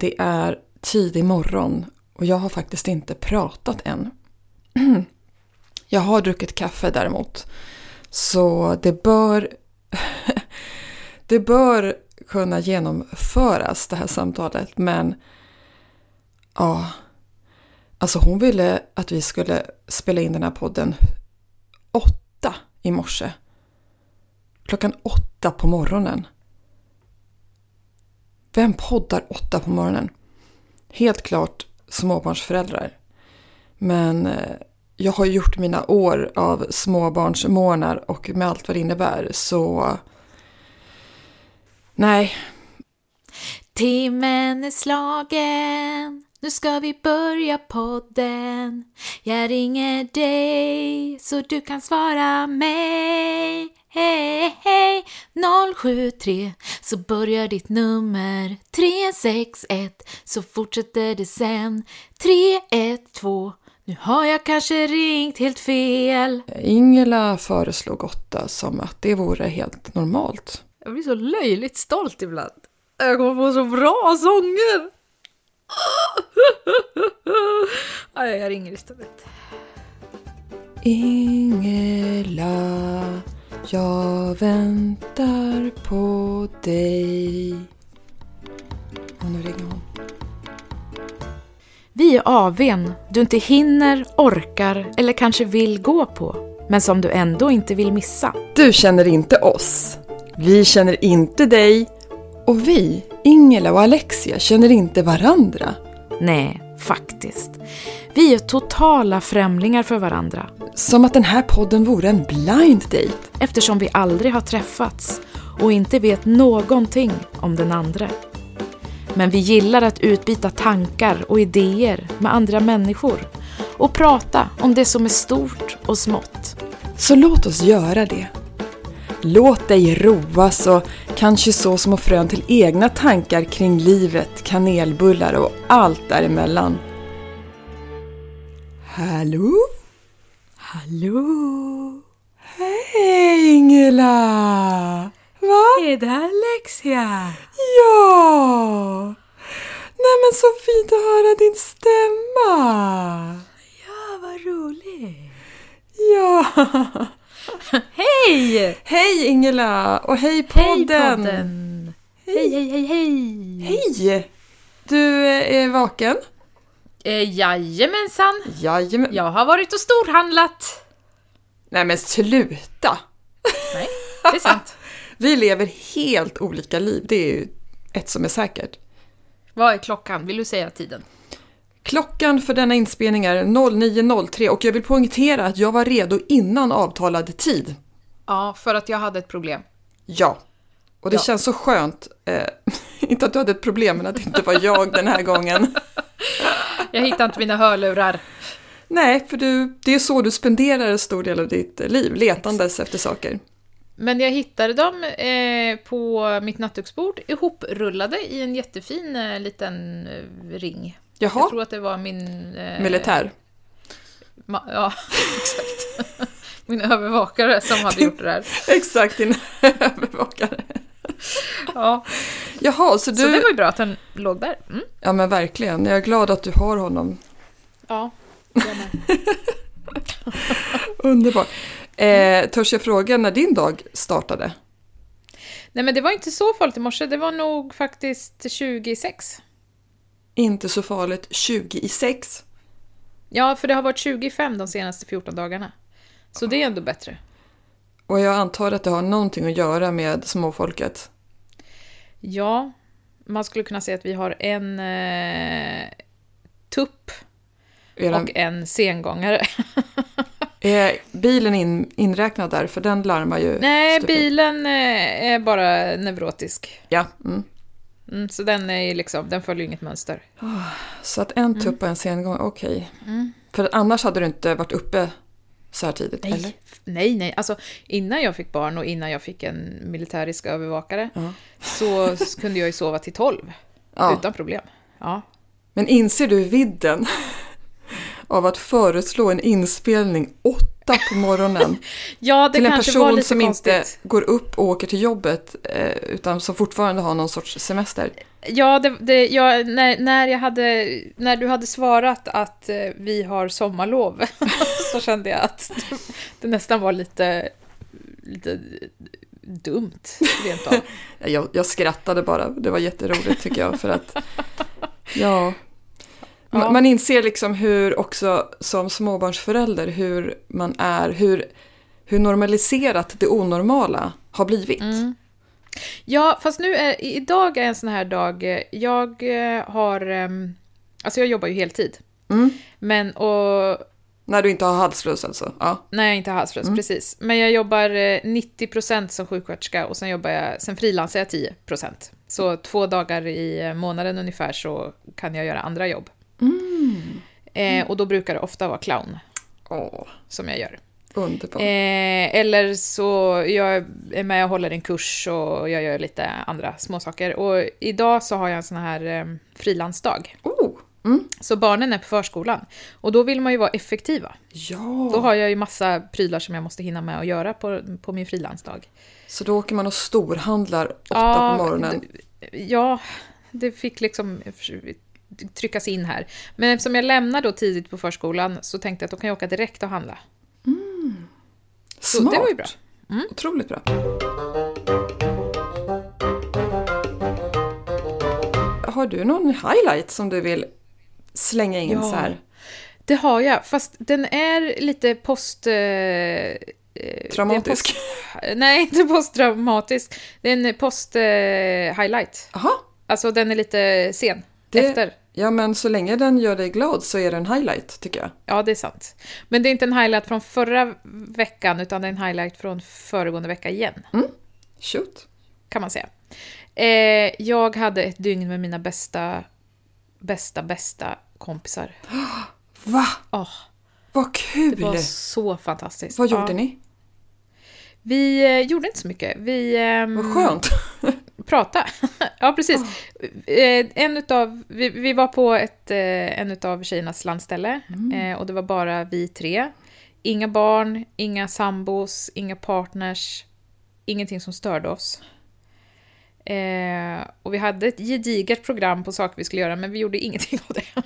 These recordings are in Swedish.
Det är tidig morgon och jag har faktiskt inte pratat än. Jag har druckit kaffe däremot. Så det bör, det bör kunna genomföras det här samtalet. Men ja, alltså hon ville att vi skulle spela in den här podden åtta i morse. Klockan åtta på morgonen. Vem poddar åtta på morgonen? Helt klart småbarnsföräldrar. Men eh, jag har gjort mina år av småbarnsmorgnar och med allt vad det innebär så... Nej. Timmen är slagen, nu ska vi börja podden. Jag ringer dig så du kan svara mig. Hej, hej, 073 så börjar ditt nummer 361 så fortsätter det sen 312 nu har jag kanske ringt helt fel. Ingela föreslog åtta som att det vore helt normalt. Jag blir så löjligt stolt ibland. Jag kommer få så bra sånger. Jag ringer istället. Ingela, jag väntar på dig. Och nu ringer hon. Vi är AWn du inte hinner, orkar eller kanske vill gå på, men som du ändå inte vill missa. Du känner inte oss. Vi känner inte dig. Och vi, Ingela och Alexia, känner inte varandra. Nej, faktiskt. Vi är totala främlingar för varandra. Som att den här podden vore en blind date. Eftersom vi aldrig har träffats och inte vet någonting om den andra. Men vi gillar att utbyta tankar och idéer med andra människor och prata om det som är stort och smått. Så låt oss göra det. Låt dig roas och kanske så små frön till egna tankar kring livet, kanelbullar och allt däremellan. Hallå? Hallå! Hej Ingela! Va? Är det Alexia? Ja! Nej men så fint att höra din stämma! Ja, vad roligt! Ja! Hej! Hej Ingela! Och hej podden! Hej podden! Hej, hej, hej, hej! Hej! Du är vaken? Eh, jajamensan! Jajamän. Jag har varit och storhandlat. Nej men sluta! Nej, det är sant. Vi lever helt olika liv, det är ju ett som är säkert. Vad är klockan? Vill du säga tiden? Klockan för denna inspelning är 09.03 och jag vill poängtera att jag var redo innan avtalad tid. Ja, för att jag hade ett problem. Ja. Och det Ja. känns så skönt. Eh, inte att du hade ett problem, men att det inte var jag den här gången. Jag hittade inte mina hörlurar. Nej, för du, det är så du spenderar en stor del av ditt liv, letandes efter saker. Men jag hittade dem eh, på mitt nattduksbord ihoprullade i en jättefin eh, liten eh, ring. Jag Jaha, tror att det var min... Militär. Ma- ja, exakt. min övervakare som hade gjort det där. Exakt, din övervakare. Ja, Jaha, så du... Så det var ju bra att den låg där. Mm. Ja men verkligen, jag är glad att du har honom. Ja, jag med. Underbart. Eh, törs jag fråga när din dag startade? Nej men det var inte så farligt i morse, det var nog faktiskt 26. Inte så farligt, 20 i 6. Ja, för det har varit 25 de senaste 14 dagarna. Så det är ändå bättre. Och jag antar att det har någonting att göra med småfolket. Ja, man skulle kunna säga att vi har en eh, tupp Eran, och en sengångare. Är bilen in, inräknad där? För den larmar ju. Nej, stupid. bilen eh, är bara neurotisk. Ja, mm. Mm, så den, är liksom, den följer inget mönster. Så att en tupp och en sengång, okej. För annars hade du inte varit uppe så här tidigt, eller? Nej, nej, nej. Alltså, innan jag fick barn och innan jag fick en militärisk övervakare Ja. så kunde jag ju sova till 12 Ja. utan problem. Ja. Men inser du vidden av att föreslå en inspelning åtta 8 på morgonen Ja, det till en person som konstigt. inte går upp och åker till jobbet eh, utan som fortfarande har någon sorts semester. Ja, det, det, jag, när, när, jag hade, när du hade svarat att eh, vi har sommarlov så kände jag att det, det nästan var lite, lite dumt, rent av. Jag, jag skrattade bara, det var jätteroligt tycker jag för att ja, Ja. Man inser liksom hur också som småbarnsförälder hur man är, hur, hur normaliserat det onormala har blivit. Mm. Ja, fast nu är, idag är en sån här dag, eh, jag eh, har, ehm, alltså jag jobbar ju heltid. Mm. Men, och När du inte har halsfluss alltså. Ja. när jag inte har halsfluss, precis. Men jag jobbar eh, 90% som sjuksköterska och sen jobbar jag, sen frilansar jag 10%. Så två dagar i eh, månaden ungefär så kan jag göra andra jobb. Eh, och då brukar det ofta vara clown Åh, som jag gör. underbart. Eh, eller så jag är med och håller en kurs och jag gör lite andra småsaker. Och idag så har jag en sån här eh, frilansdag. Oh, mm. Så barnen är på förskolan. Och då vill man ju vara effektiva. Ja, Då har jag ju massa prylar som jag måste hinna med att göra på, på min frilansdag. så då åker man och storhandlar åtta Ja, på morgonen. Ja, det fick liksom tryckas in här. Men eftersom jag lämnar då tidigt på förskolan så tänkte jag att då kan jag åka direkt och handla. Så Smart. det var ju bra. Otroligt bra. Har du någon highlight som du vill slänga in Ja. så här? Det har jag, fast den är lite post... Eh, eh, Traumatisk? Post, nej, inte posttraumatisk. Det är en post-highlight. Jaha, alltså den är lite sen. Det- Efter. ja men så länge den gör dig glad så är det en highlight tycker jag. Ja, det är sant. Men det är inte en highlight från förra veckan, utan det är en highlight från föregående vecka igen. Shoot. kan man säga. Eh, jag hade ett dygn med mina bästa, bästa, bästa kompisar. Va? Åh, Vad kul! det var så fantastiskt. Vad gjorde Ja. ni? Vi eh, gjorde inte så mycket. Vi ehm, Vad skönt. pratade. ja, precis. Eh, en utav, vi, vi var på ett, eh, en av tjejernas landställe eh, och det var bara vi tre. Inga barn, inga sambos, inga partners, ingenting som störde oss. Eh, och vi hade ett gediget program på saker vi skulle göra, men vi gjorde ingenting av det.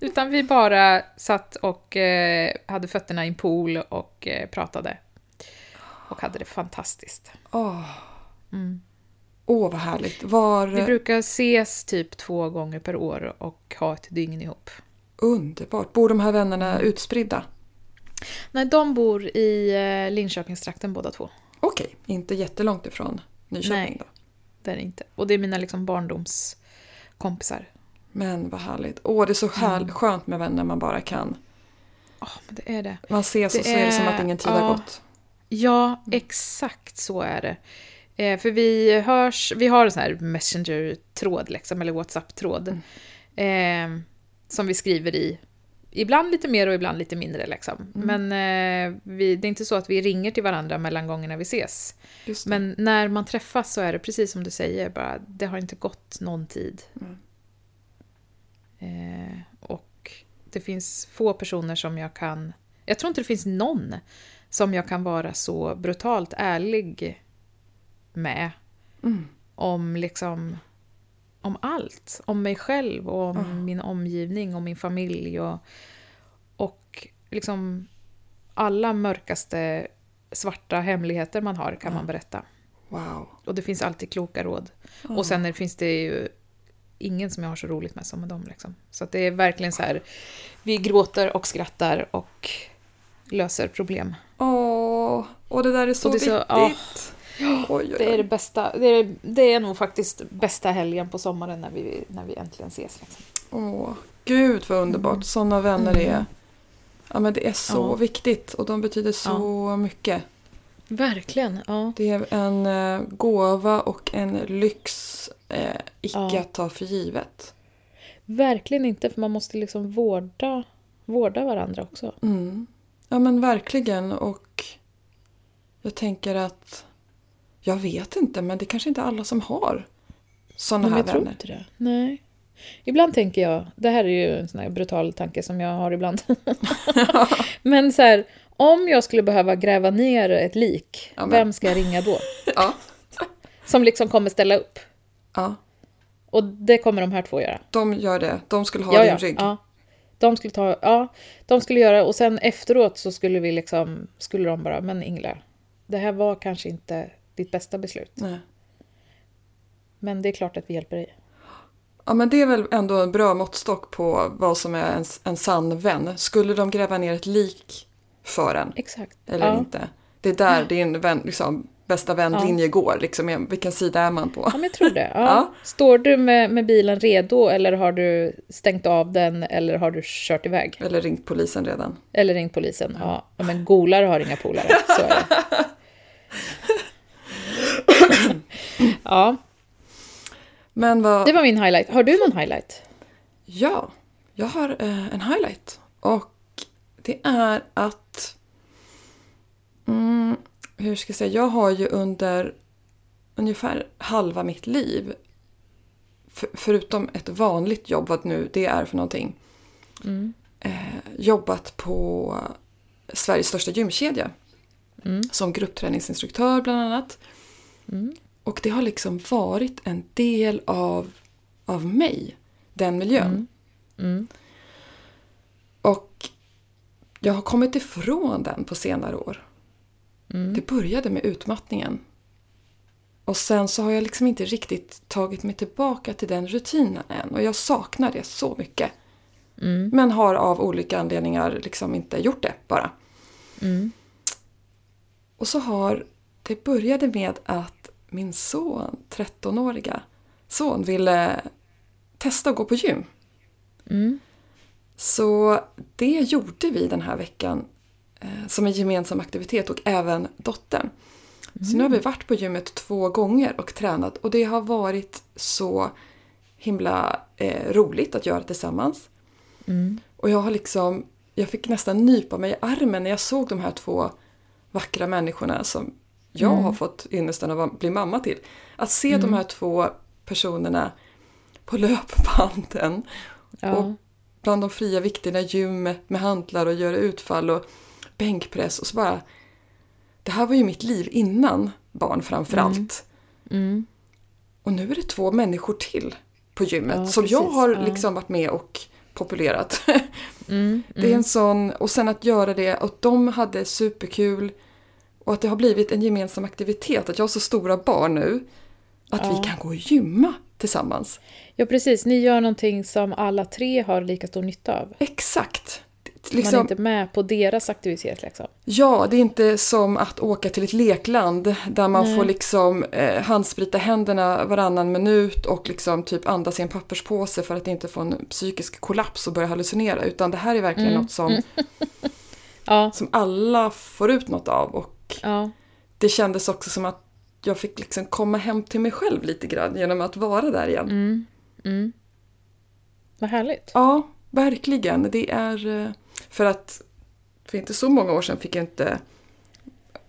Utan vi bara satt och eh, hade fötterna i en pool och eh, pratade. Och hade det fantastiskt. Åh, Mm. Åh, vad härligt. Var Vi brukar ses typ två gånger per år och ha ett dygn ihop. underbart. Bor de här vännerna utspridda? Nej, de bor i eh, Linköpingstrakten båda två. Okej, inte jättelångt ifrån Nyköping Nej. då. Det är det inte. Och det är mina liksom barndomskompisar. Men vad härligt. Åh, det är så här, Mm. skönt med vänner man bara kan. Ja, men det är det. Man ses och Det så är det som att ingen tid ja. har gått. Ja, exakt så är det. Eh, för vi hörs, vi har en sån här Messenger-tråd, liksom, eller WhatsApp-tråd. Eh, som vi skriver i. Ibland lite mer och ibland lite mindre. Liksom. Men eh, vi, det är inte så att vi ringer till varandra mellan gångerna vi ses. Men när man träffas så är det precis som du säger, bara, det har inte gått någon tid. Mm. Eh, och det finns få personer som jag kan... Jag tror inte det finns någon som jag kan vara så brutalt ärlig med Mm. om liksom om allt. Om mig själv och om Ja. min omgivning och min familj och, och liksom alla mörkaste svarta hemligheter man har kan man berätta. Wow. Och det finns alltid kloka råd. Och sen finns det ju ingen som jag har så roligt med som med dem. Liksom. Så det är verkligen så här, vi gråter och skrattar och löser problem. Åh, och det där är så, Och det är så- viktigt. Oj, oj, Det är oj. det bästa, det är, det är nog faktiskt bästa helgen på sommaren när vi, när vi äntligen ses. Liksom. Åh, gud vad underbart. Mm. Sådana vänner Mm. är... Ja, men det är så Ja. viktigt och de betyder så mycket. Verkligen, ja. Det är en eh, gåva och en lyx eh, icke Ja. att ta för givet. Verkligen inte, för man måste liksom vårda, vårda varandra också. Mm. Ja men verkligen och jag tänker att jag vet inte men det kanske inte alla som har sådana här jag tror vänner. inte det. Nej. Ibland tänker jag, det här är ju en sån här brutal tanke som jag har ibland. Men så här, om jag skulle behöva gräva ner ett lik, Ja, men- vem ska jag ringa då? Ja. Som liksom kommer ställa upp. ja, Och det kommer de här två göra. de gör det. De skulle ha ja, din ja, rygg. ja. De skulle ta, ja, de skulle göra och sen efteråt så skulle vi liksom, skulle de bara, men Ingela, det här var kanske inte ditt bästa beslut. Nej. Men det är klart att vi hjälper dig. Ja, men det är väl ändå en bra måttstock på vad som är en, en sann vän. Skulle de gräva ner ett lik för en Exakt. eller ja. inte? Det är där din vän, liksom, bästa vänlinje går. Liksom, vilken sida är man på? Ja, men jag tror det. Ja. Ja. Står du med, med bilen redo eller har du stängt av den eller har du kört iväg? Eller ringt polisen redan. Eller ringt polisen? Ja, ja men golare har inga polare. Så är det. Ja, Men vad... det var min highlight. Har du någon highlight? Ja, jag har eh, en highlight. Och det är att... Mm, hur ska jag säga? Jag har ju under ungefär halva mitt liv, för, förutom ett vanligt jobb, vad nu det är för någonting, Mm. eh, jobbat på Sveriges största gymkedja. Mm. Som gruppträningsinstruktör bland annat. Mm. Och det har liksom varit en del av, av mig, den miljön. Mm. Mm. Och jag har kommit ifrån den på senare år. Mm. Det började med utmattningen. Och sen så har jag liksom inte riktigt tagit mig tillbaka till den rutinen än. Och jag saknar det så mycket. Mm. Men har av olika anledningar liksom inte gjort det bara. Mm. Och så har det började med att min son, 13-åriga son, ville testa att gå på gym. Mm. Så det gjorde vi den här veckan eh, som en gemensam aktivitet och även dottern. Så nu har vi varit på gymmet två gånger och tränat och det har varit så himla eh, roligt att göra tillsammans. Mm. Och jag har liksom, jag fick nästan nypa mig i armen när jag såg de här två vackra människorna som jag Mm. har fått ynnesten att bli mamma till. Att se de här två personerna på löpbanden Ja. Och bland de fria vikterna gymmet med hantlar och göra utfall och bänkpress och så bara... Det här var ju mitt liv innan barn framför allt. Mm. Och nu är det två människor till på gymmet Ja, som jag precis. har Ja. liksom varit med och populerat. Mm. Det är en sån, och sen att göra det, och de hade superkul. Och att det har blivit en gemensam aktivitet, att jag har så stora barn nu. Att Ja. vi kan gå och gymma tillsammans. Ja, precis. Ni gör någonting som alla tre har lika stor nytta av. Exakt! Man är Liksom, inte med på deras aktivitet liksom. Ja, det är inte som att åka till ett lekland där man Nej. får liksom eh, handsprita händerna varannan minut och liksom typ andas i en papperspåse för att inte få en psykisk kollaps och börja hallucinera. Utan det här är verkligen Mm. något som, Ja, som alla får ut något av. Och ja, det kändes också som att jag fick liksom komma hem till mig själv lite grann genom att vara där igen. mm. Mm. Vad härligt. Ja, verkligen. Det är eh, för att för inte så många år sedan fick jag inte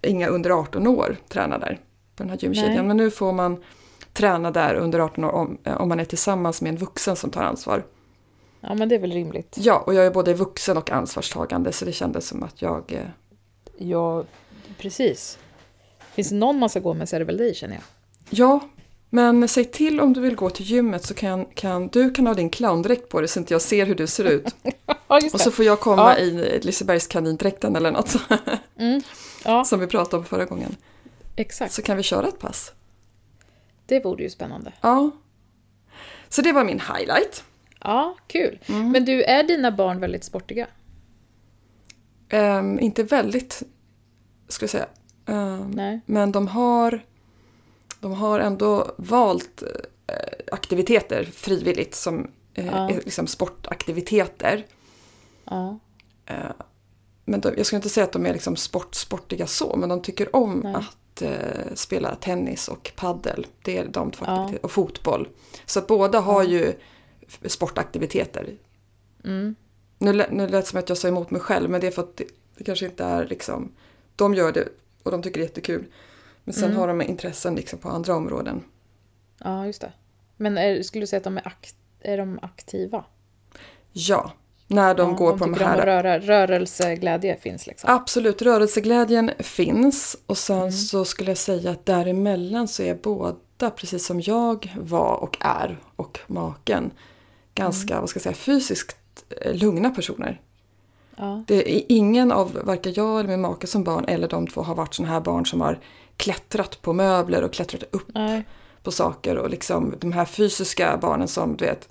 inga under 18 år träna där på den här gymkedjan. Nej. Men nu får man träna där under 18 år om, eh, om man är tillsammans med en vuxen som tar ansvar. Ja, men det är väl rimligt. Ja, och jag är både vuxen och ansvarstagande så det kändes som att jag... eh, Ja, precis. Finns det någon man ska gå med så är det väl dig känner jag. Ja, men säg till om du vill gå till gymmet så kan, kan du kan ha din clowndräkt på dig så inte jag ser hur du ser ut. Ja, Och så får jag komma Ja. i Lisebergs kanindräkten eller något Mm. Ja, som vi pratade om förra gången. exakt. Så kan vi köra ett pass. Det vore ju spännande. Ja. Så det var min highlight. Ja, kul. Mm. Men du, är dina barn väldigt sportiga? Ehm, inte väldigt, ska jag säga. Ehm, Nej. men de har, de har ändå valt eh, aktiviteter frivilligt som eh, Ja. är liksom sportaktiviteter. Ja. Eh, men de, jag skulle inte säga att de är liksom sportsportiga så, men de tycker om Nej. att eh, spela tennis och paddel. Det är de två Ja. Och fotboll. Så att båda har ju sportaktiviteter. Mm. Nu, nu lät det som att jag sa emot mig själv, men det är för att det, det kanske inte är liksom... De gör det och de tycker det är jättekul. Men sen Mm. har de intressen liksom på andra områden. Ja, just det. Men är, skulle du säga att de är akt, är de aktiva? Ja, när de Ja, går på de om att här... röra, rörelseglädje finns liksom. Absolut, rörelseglädjen finns. Och sen Mm. så skulle jag säga att däremellan så är båda, precis som jag var och är, och maken, ganska, Mm. vad ska jag säga, fysiskt eh, lugna personer. Ja. Det är ingen av varken jag eller min make som barn eller de två har varit sådana här barn som har klättrat på möbler och klättrat upp Nej. på saker och liksom de här fysiska barnen som du vet,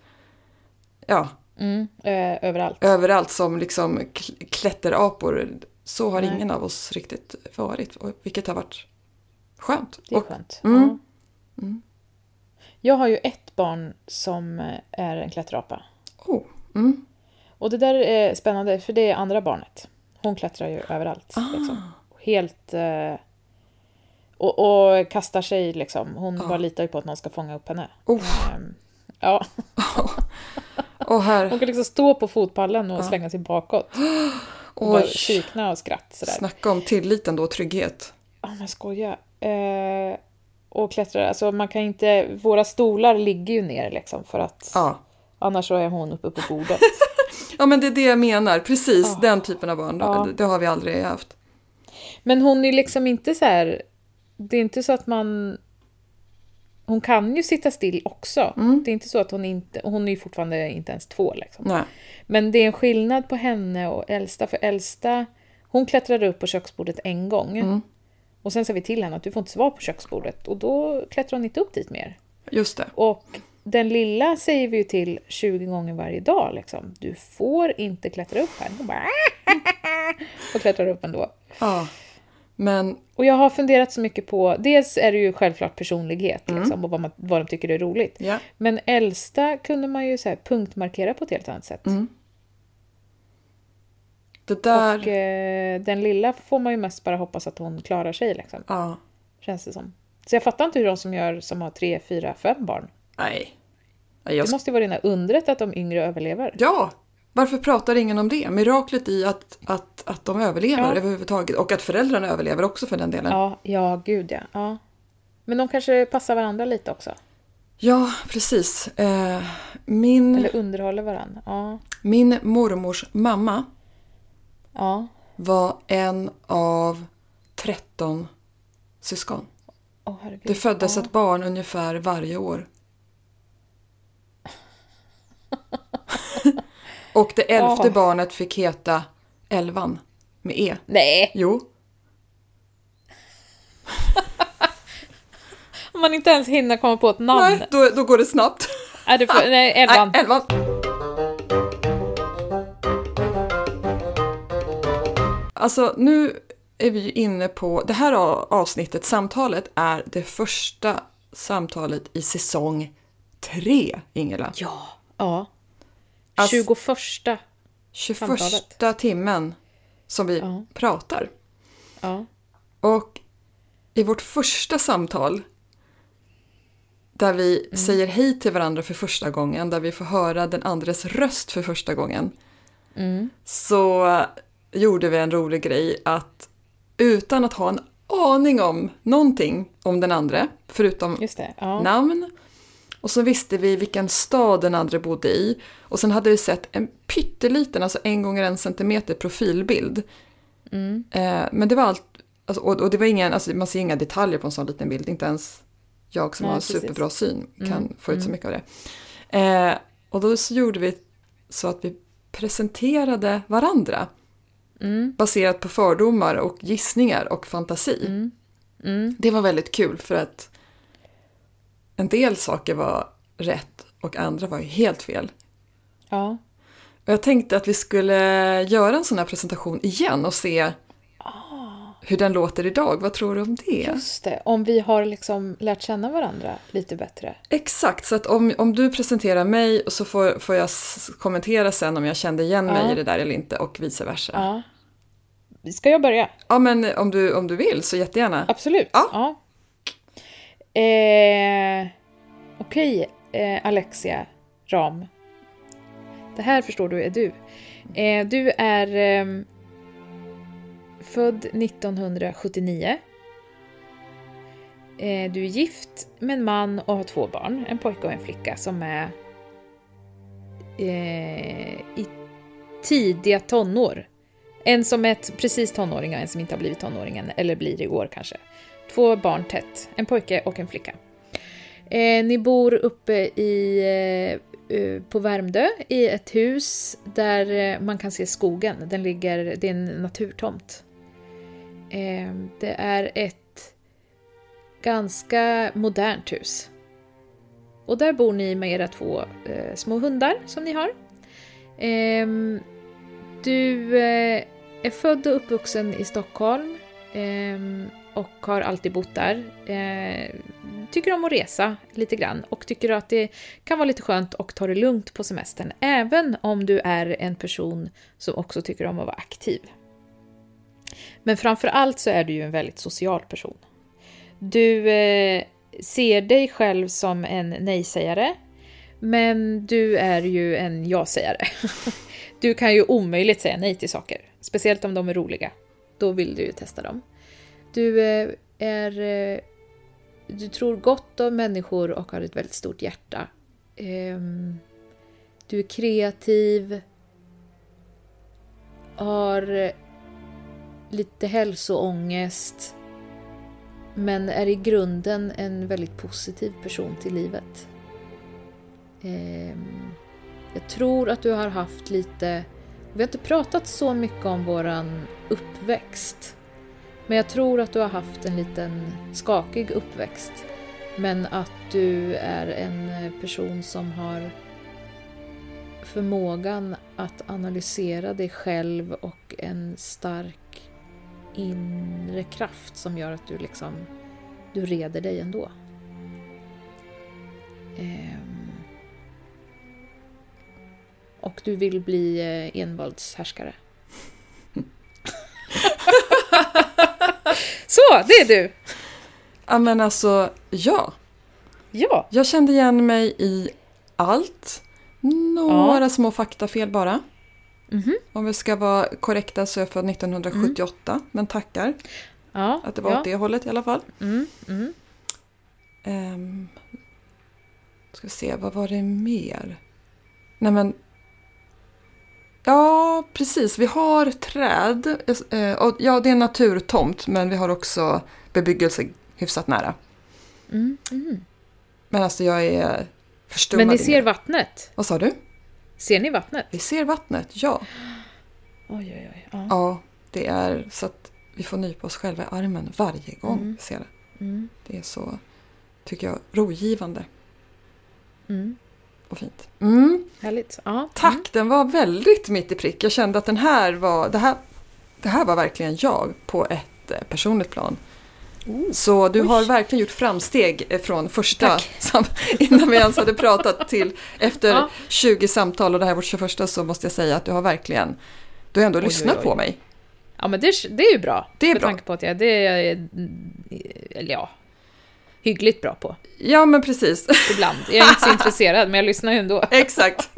ja, Mm. Eh, överallt. överallt som liksom kl- klätterapor. Så har Nej. ingen av oss riktigt varit, vilket har varit skönt. Det är Och, skönt. Mm. Ja. Jag har ju ett barn som eh, är en klätterapa. oh, mm, Och det där är spännande, för det är andra barnet. Hon klättrar ju överallt. Ah. Liksom. Helt... Eh, och, och kastar sig liksom. Hon Ja. bara litar ju på att någon ska fånga upp henne. oh, Ehm, ja, och här, hon kan liksom stå på fotpallen och Ja. slänga sig bakåt. Och bara kikna och skratt sådär. snacka om tilliten då, trygghet. Ja, men skoja. Eh, och klättrar, alltså man kan inte... Våra stolar ligger ju ner liksom för att Ja. annars så är hon uppe på bordet. ja, men det är det jag menar, precis Ja. den typen av barn. Ja. Det, det har vi aldrig haft. Men hon är liksom inte så här... Det är inte så att man... Hon kan ju sitta still också. Mm. Det är inte så att hon inte... Hon är ju fortfarande inte ens två liksom. Nej. Men det är en skillnad på henne och äldsta. För äldsta, hon klättrade upp på köksbordet en gång. Mm. Och sen sa vi till henne att du får inte vara på köksbordet. Och då klättrar hon inte upp dit mer. Just det. Och den lilla säger vi ju till 20 gånger varje dag. Liksom. Du får inte klättra upp här. Hon bara och klättrar upp ändå. Ja. Men Och jag har funderat så mycket på, dels är det ju självklart personlighet Mm. liksom, och vad, man, vad de tycker är roligt. ja, Men äldsta kunde man ju så här punktmarkera på ett helt annat sätt. Mm. det där... Och eh, den lilla får man ju mest bara hoppas att hon klarar sig, liksom, Ja. känns det som. Så jag fattar inte hur de som gör som har tre, fyra, fem barn. Nej. Nej, jag Det måste ju vara rena undret att de yngre överlever. Ja, varför pratar ingen om det? Miraklet i att, att, att de överlever Ja. överhuvudtaget och att föräldrarna överlever också för den delen. Ja, Ja, ja, gud ja. ja. Men de kanske passar varandra lite också. precis. Eh, min, Eller underhåller varandra. Ja. min mormors mamma Ja. var en av 13 syskon. Herregud. Det föddes ja. ett barn ungefär varje år. Och det elfte Ja. barnet fick heta Elvan med E. Nej, Jo, om man inte ens hinner komma på ett namn. nej, då, då går det snabbt. Är det för, nej, elvan. Nej, elvan. Alltså nu är vi inne på, det här avsnittet, samtalet, är det första samtalet i säsong tre, Ingela. Ja. Ja. Alltså- 21. 21 samtalet. timmen som vi Ja. pratar. Ja. Och i vårt första samtal, där vi Mm. säger hej till varandra för första gången, där vi får höra den andres röst för första gången, Mm. så gjorde vi en rolig grej att utan att ha en aning om någonting om den andra, förutom det. Ja. namn, och så visste vi vilken stad den andra bodde i, och sen hade vi sett en pytteliten, alltså en gånger en centimeter profilbild. Mm. Eh, men det var allt, alltså, och, och det var ingen, alltså, man ser inga detaljer på en sån liten bild, inte ens jag som Nej, har precis. superbra syn kan Mm, få ut så mm. mycket av det. Eh, och då så gjorde vi så att vi presenterade varandra Mm. baserat på fördomar och gissningar och fantasi. Mm. Mm. Det var väldigt kul för att en del saker var rätt och andra var ju helt fel. Ja. Och jag tänkte att vi skulle göra en sån här presentation igen och se hur den låter idag. Vad tror du om det? Just det. Om vi har liksom lärt känna varandra lite bättre. Exakt, så att om, om du presenterar mig så får, får jag kommentera sen om jag kände igen mig Ja. i det där eller inte och vice versa. Ja, Ja. Ska jag börja? men om du, om du vill så jättegärna. Absolut. Ja. Eh, Okej, eh, Alexia Ram. Det här förstår du är du. Eh, du är eh, född 1979. Eh, du är gift med en man och har två barn, en pojke och en flicka som är eh, i tidiga tonår. En som är precis tonåring och en som inte har blivit tonåring än, eller blir i år kanske. Två barn tätt, en pojke och en flicka. Eh, ni bor uppe i, eh, eh på Värmdö i ett hus där eh, man kan se skogen. Den ligger, det är en naturtomt. Eh, det är ett ganska modernt hus. Och där bor ni med era två eh, små hundar som ni har. Eh, du är född och uppvuxen i Stockholm och har alltid bott där. Eh, tycker om att resa lite grann och tycker att det kan vara lite skönt att ta det lugnt på semestern, även om du är en person som också tycker om att vara aktiv. Men framför allt så är du ju en väldigt social person. Du eh, ser dig själv som en nej-sägare, men du är ju en ja-sägare. Du kan ju omöjligt säga nej till saker, speciellt om de är roliga. Då vill du ju testa dem. Du eh, är... Eh, du tror gott om människor och har ett väldigt stort hjärta. Ehm, du är kreativ. Har eh, lite hälsoångest. Men är i grunden en väldigt positiv person till livet. Ehm, jag tror att du har haft lite... Vi har inte pratat så mycket om våran uppväxt. Men jag tror att du har haft en liten skakig uppväxt. Men att du är en person som har förmågan att analysera dig själv och en stark inre kraft som gör att du liksom du reder dig ändå. Ehm. Och du vill bli eh, envåldshärskare. Så, det är du! Ja men alltså, ja. Ja. Jag kände igen mig i allt. Några ja. små faktafel bara. Mm -hmm. Om vi ska vara korrekta så är jag född 1978, mm. men tackar. Ja, att det var ja. åt det hållet i alla fall. Mm, mm. Um, ska vi se, vad var det mer? Nej men Ja, precis. Vi har träd. Eh, och ja, det är en naturtomt, men vi har också bebyggelse hyfsat nära. Mm, mm. Men alltså jag är förstummad. Men ni ser vattnet? Vad sa du? Ser ni vattnet? Vi ser vattnet, ja. Oj, oj, oj. Ja, ja det är så att vi får nypa oss själva i armen varje gång mm. vi ser det. Mm. Det är så, tycker jag, rogivande. Mm och fint. Mm. Härligt. Ja. Tack, mm. den var väldigt mitt i prick. Jag kände att den här var, det här, det här var verkligen jag på ett eh, personligt plan. Oh. Så du Oj. har verkligen gjort framsteg eh, från första, sam, innan vi ens hade pratat till efter Ja. 20 samtal och det här är vårt 21 så måste jag säga att du har verkligen, du har ändå Oj, lyssnat oj, oj. på mig. Ja, men det, det är ju bra. Det är med bra. tanke på att jag det är, eller ja, hyggligt bra på Ja men precis, ibland. Jag är inte så intresserad, men jag lyssnar ju ändå. exakt.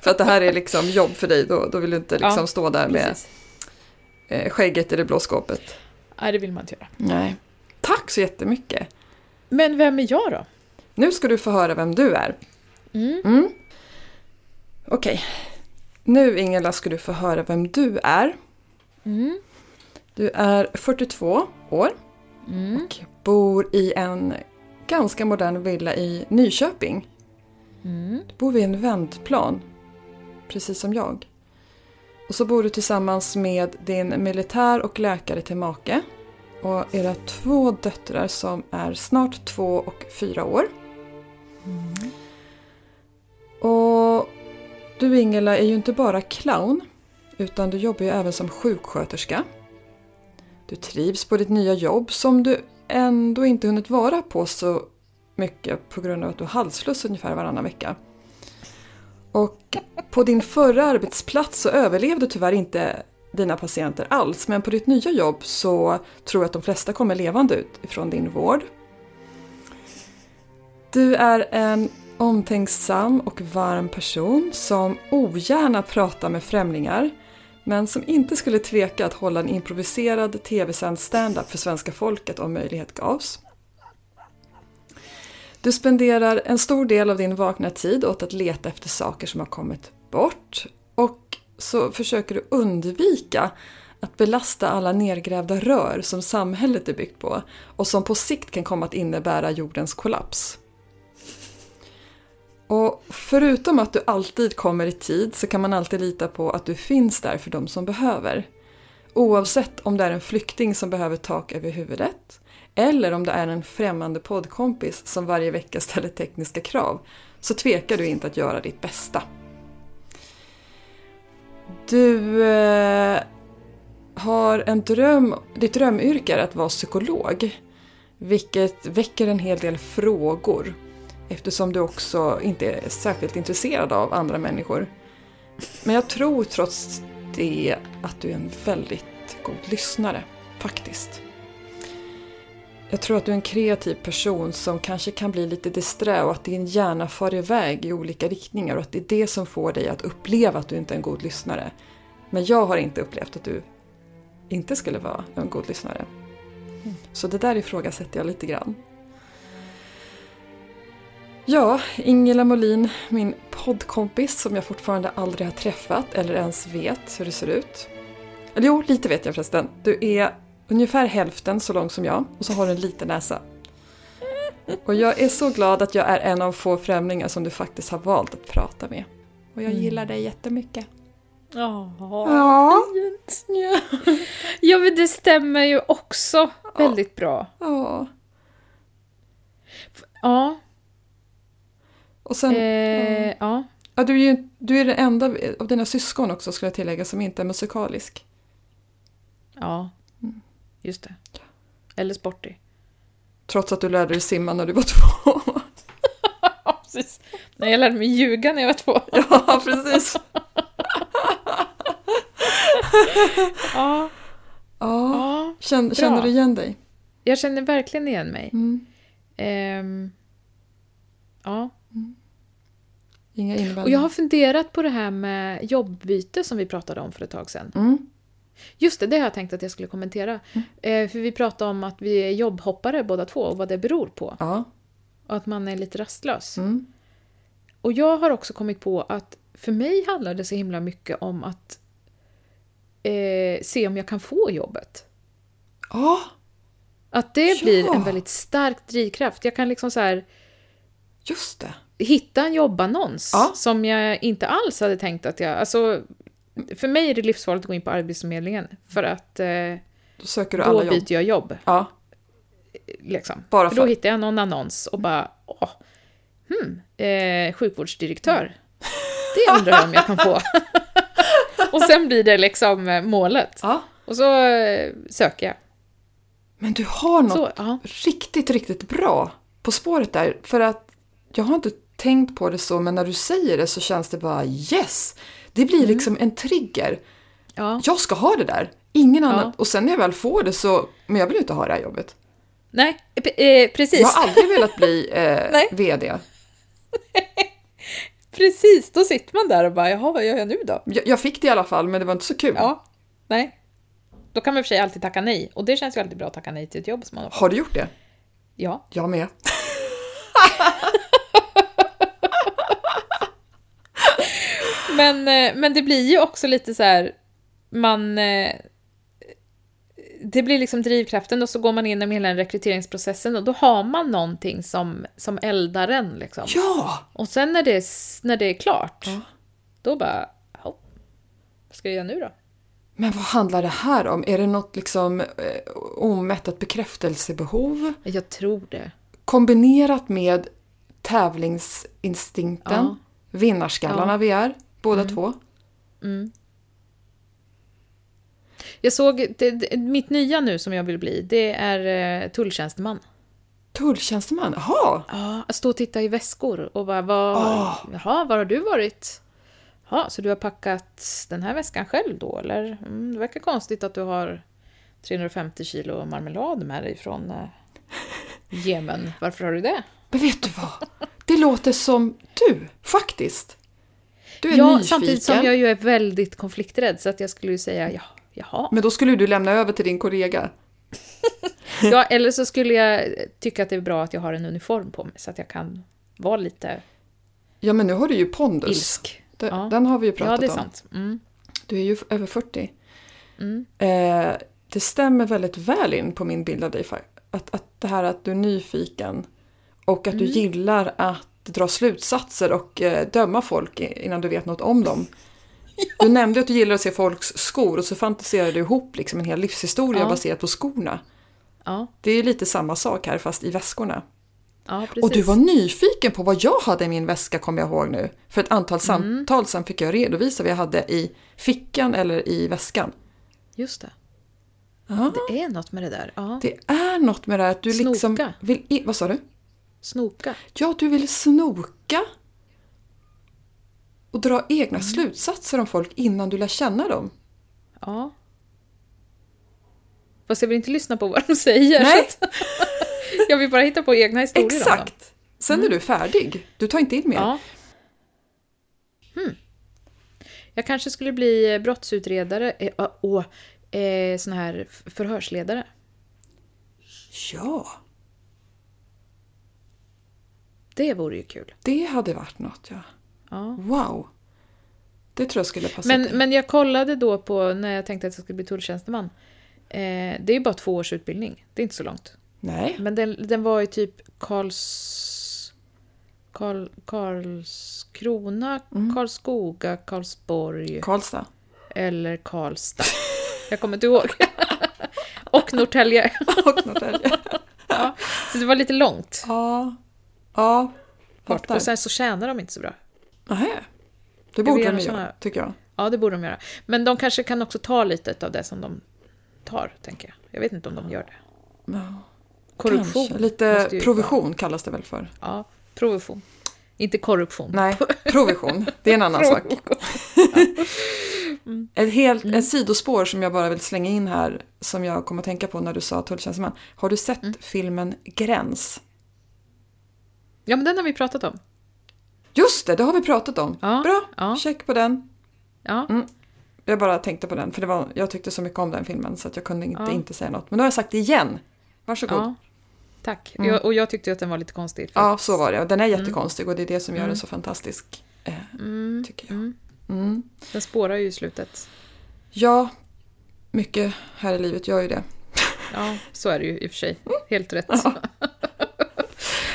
För att det här är liksom jobb för dig, då, då vill du inte liksom Ja, stå där med Precis. eh, skägget i det blå skåpet. Nej, det vill man inte göra. Nej. Tack så jättemycket. Men vem är jag då? Nu ska du få höra vem du är. Mm. Mm. Okej. Nu Ingela ska du få höra vem du är. Mm. Du är 42 år Mm. och bor i en ganska modern villa i Nyköping. Mm. Du bor vid en vändplan, precis som jag. Och så bor du tillsammans med din militär och läkare till make och era två döttrar som är snart två och fyra år. Mm. Och du Ingela är ju inte bara clown utan du jobbar ju även som sjuksköterska. Du trivs på ditt nya jobb som du ändå inte hunnit vara på så mycket på grund av att du har halsfluss ungefär varannan vecka. Och på din förra arbetsplats så överlevde tyvärr inte dina patienter alls men på ditt nya jobb så tror jag att de flesta kommer levande ut ifrån din vård. Du är en omtänksam och varm person som ogärna pratar med främlingar men som inte skulle tveka att hålla en improviserad tv-sänd stand-up för svenska folket om möjlighet gavs. Du spenderar en stor del av din vakna tid åt att leta efter saker som har kommit bort och så försöker du undvika att belasta alla nedgrävda rör som samhället är byggt på och som på sikt kan komma att innebära jordens kollaps. Och förutom att du alltid kommer i tid så kan man alltid lita på att du finns där för de som behöver. Oavsett om det är en flykting som behöver tak över huvudet eller om det är en främmande poddkompis som varje vecka ställer tekniska krav så tvekar du inte att göra ditt bästa. Du eh, har en dröm, ditt drömyrke är att vara psykolog. Vilket väcker en hel del frågor eftersom du också inte är särskilt intresserad av andra människor. Men jag tror trots det att du är en väldigt god lyssnare, faktiskt. Jag tror att du är en kreativ person som kanske kan bli lite disträ och att din hjärna far iväg i olika riktningar och att det är det som får dig att uppleva att du inte är en god lyssnare. Men jag har inte upplevt att du inte skulle vara en god lyssnare. Så det där ifrågasätter jag lite grann. Ja, Ingela Molin, min poddkompis som jag fortfarande aldrig har träffat eller ens vet hur det ser ut. Eller jo, lite vet jag förresten. Du är ungefär hälften så lång som jag och så har du en liten näsa. Och jag är så glad att jag är en av få främlingar som du faktiskt har valt att prata med. Och jag Mm. gillar dig jättemycket. Ja, Ja. fint. Ja. ja, men det stämmer ju också väldigt bra. Ja. Ja, Och sen, eh, ja. ja, du, är ju, du är den enda av dina syskon också skulle jag tillägga som inte är musikalisk. ja, just det. Eller sportig. Trots att du lärde dig simma när du var två. Precis. Nej, jag lärde mig ljuga när jag var två. ja, precis. Ja, Ja. ja. Känner, känner du igen dig? Jag känner verkligen igen mig. Mm. Ehm, ja. Inga invändningar. Och jag har funderat på det här med jobbbyte som vi pratade om för ett tag sedan. Mm. Just det, det har jag tänkt att jag skulle kommentera. Eh, för vi pratade om att vi är jobbhoppare båda två och vad det beror på. Ja. Och att man är lite rastlös. Mm. Och jag har också kommit på att för mig handlar det så himla mycket om att eh, se om jag kan få jobbet. Ja. Att det Ja. blir en väldigt stark drivkraft. Jag kan liksom så här Just det. Hitta en jobbannons Ja. som jag inte alls hade tänkt att jag... Alltså, för mig är det livsfarligt att gå in på Arbetsförmedlingen för att eh, Då söker du då alla jobb. byter jag jobb. Ja. Liksom. Bara för då för. hittar jag någon annons och bara, åh, hmm, eh, sjukvårdsdirektör. Det undrar jag om jag kan få. och sen blir det liksom eh, målet. Ja. Och så eh, söker jag. Men du har något Så, riktigt, riktigt bra på spåret där. För att jag har inte tänkt på det så, men när du säger det så känns det bara yes! Det blir Mm. liksom en trigger. ja. Jag ska ha det där. Ingen Ja. annan. Och sen när jag väl får det så, men jag vill inte ha det här jobbet. Nej, eh, precis. Jag har aldrig velat bli eh. VD. Precis, då sitter man där och bara, jaha, vad gör jag nu då? Jag, jag fick det i alla fall, men det var inte så kul. Ja, nej. Då kan man i och för sig alltid tacka nej. Och det känns ju alltid bra att tacka nej till ett jobb som man har fått. Har du gjort det? Ja. Jag med. Men, eh, men det blir ju också lite så här, man... eh, Det blir liksom drivkraften och så går man in i hela den rekryteringsprocessen och då har man någonting som, som eldar en liksom. Ja! Och sen när det, när det är klart, Ja. då bara, "Ja, vad ska jag göra nu då? Men vad handlar det här om? Är det något liksom eh, omättat bekräftelsebehov? Jag tror det. Kombinerat med tävlingsinstinkten, Ja. vinnarskallarna Ja. vi är, båda två. Mm. Jag såg, det, mitt nya nu som jag vill bli, det är eh, tulltjänsteman. Tulltjänsteman, jaha! Ja, att stå och titta i väskor och bara, vad, Ah. jaha, var har du varit? Ja, så du har packat den här väskan själv då, eller? Mm, det verkar konstigt att du har 350 kilo marmelad med dig från eh, Jemen. Varför har du det? Men vet du vad? Det låter som du, faktiskt. Du är Ja, nyfiken. samtidigt som jag ju är väldigt konflikträdd, så att jag skulle ju säga ja, jaha. Men då skulle du lämna över till din kollega. Ja, eller så skulle jag tycka att det är bra att jag har en uniform på mig så att jag kan vara lite Ja, men nu har du ju pondus. ilsk. Den, Ja. den har vi ju Ja, pratat det är om. sant. Mm. Du är ju över 40. Mm. Eh, det stämmer väldigt väl in på min bild av dig. Att, att det här att du är nyfiken och att du Mm. gillar att dra slutsatser och eh, döma folk innan du vet något om dem. Du nämnde att du gillar att se folks skor och så fantiserade du ihop liksom en hel livshistoria Ja. baserat på skorna. Ja, Det är lite samma sak här fast i väskorna. ja, precis. Och du var nyfiken på vad jag hade i min väska kommer jag ihåg nu. För ett antal Mm. samtal sen fick jag redovisa vad jag hade i fickan eller i väskan. Just det. Ja, Det är något med det där. Ja. det är något med det här att du liksom Snoka. vill... I, vad sa du? Snoka. Ja, du vill snoka och dra egna Mm. slutsatser om folk innan du lär känna dem. Ja. Fast jag vill inte lyssna på vad de säger. Nej. jag vill bara hitta på egna historier. Exakt! Sen är du färdig. Du tar inte in mer. Mm. Ja. Hmm. Jag kanske skulle bli brottsutredare eh, och eh, sån här förhörsledare. ja, Det vore ju kul. det hade varit något ja. Ja. Wow! Det tror jag skulle passa Men, dig. men jag kollade då på när jag tänkte att jag skulle bli tulltjänsteman. Eh, det är ju bara två års utbildning. Det är inte så långt. Nej. Men den, den var i typ Karls... Karl, Karlskrona, Mm. Karlskoga, Karlsborg Karlstad. eller Karlstad. Jag kommer inte ihåg. Och Norrtälje. Och Norrtälje. Ja, så det var lite långt Ja. Ja. Fattar. Och sen så tjänar de inte så bra. Nähä. Det borde de göra, tycker jag. Ja, det borde de göra. Men de kanske kan också ta lite av det som de tar, tänker jag. Jag vet inte om de gör det. Ja, Korruption. Kanske. Lite provision kallas det väl för. Ja, provision. Inte korruption. Nej, provision. Det är en annan sak. Ett helt Mm. ett sidospår som jag bara vill slänga in här som jag kommer att tänka på när du sa tulltjänsteman. Har du sett Mm. filmen Gräns? Ja, men den har vi pratat om. Just det, det har vi pratat om. Ja, Bra, ja. check på den. Ja, Jag bara tänkte på den för det var, jag tyckte så mycket om den filmen så att jag kunde inte Ja. inte säga något. Men då har jag sagt det igen. Varsågod. ja. Tack. Jag, och jag tyckte att den var lite konstig. för Mm. Ja, så var det. Den är jättekonstig och det är det som gör den så fantastisk. Eh, Mm, tycker jag. mm. Mm. Den spårar ju i slutet. Ja, mycket här i livet gör ju det. Ja, så är det ju i och för sig. Helt rätt. Ja,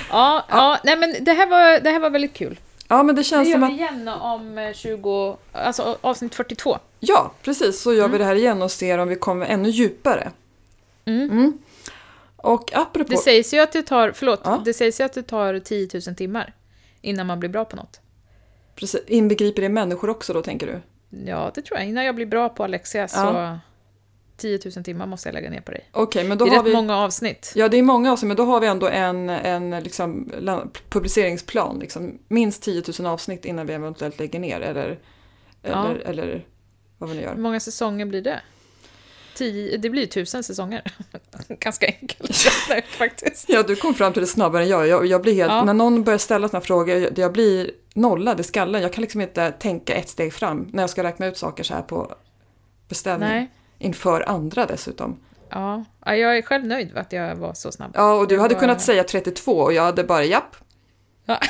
ja, nej men det här var, det här var väldigt kul. Ja, men det Det känns gör som vi att... igen om eh, 20, alltså avsnitt 42. Ja, precis. Så gör vi det här igen och ser om vi kommer ännu djupare. Mm. Och apropå... Det sägs ju att det tar, förlåt, Ja. det sägs ju att det tar 10 000 timmar innan man blir bra på något. Precis, inbegriper det människor också då, tänker du? Ja, det tror jag. Innan jag blir bra på Alexia så Ja. 10 000 timmar måste jag lägga ner på dig. Okej, men då det är har rätt vi... många avsnitt. Ja, det är många avsnitt, men då har vi ändå en, en liksom, la- publiceringsplan. Liksom, minst 10 000 avsnitt innan vi eventuellt lägger ner. Eller, Ja. eller, eller vad vi nu Hur gör. många säsonger blir det? Tio, det blir ju tusen säsonger. Ganska enkelt faktiskt. Ja, du kom fram till det snabbare än jag. Jag, jag blir helt, Ja. När någon börjar ställa sådana frågor, jag, jag blir nollad i skallen. Jag kan liksom inte tänka ett steg fram när jag ska räkna ut saker så här på beställning. Nej. Inför andra dessutom. Ja, ja, jag är själv nöjd med att jag var så snabb. Ja, och du hade var- kunnat säga 32 och jag hade bara japp. Ja.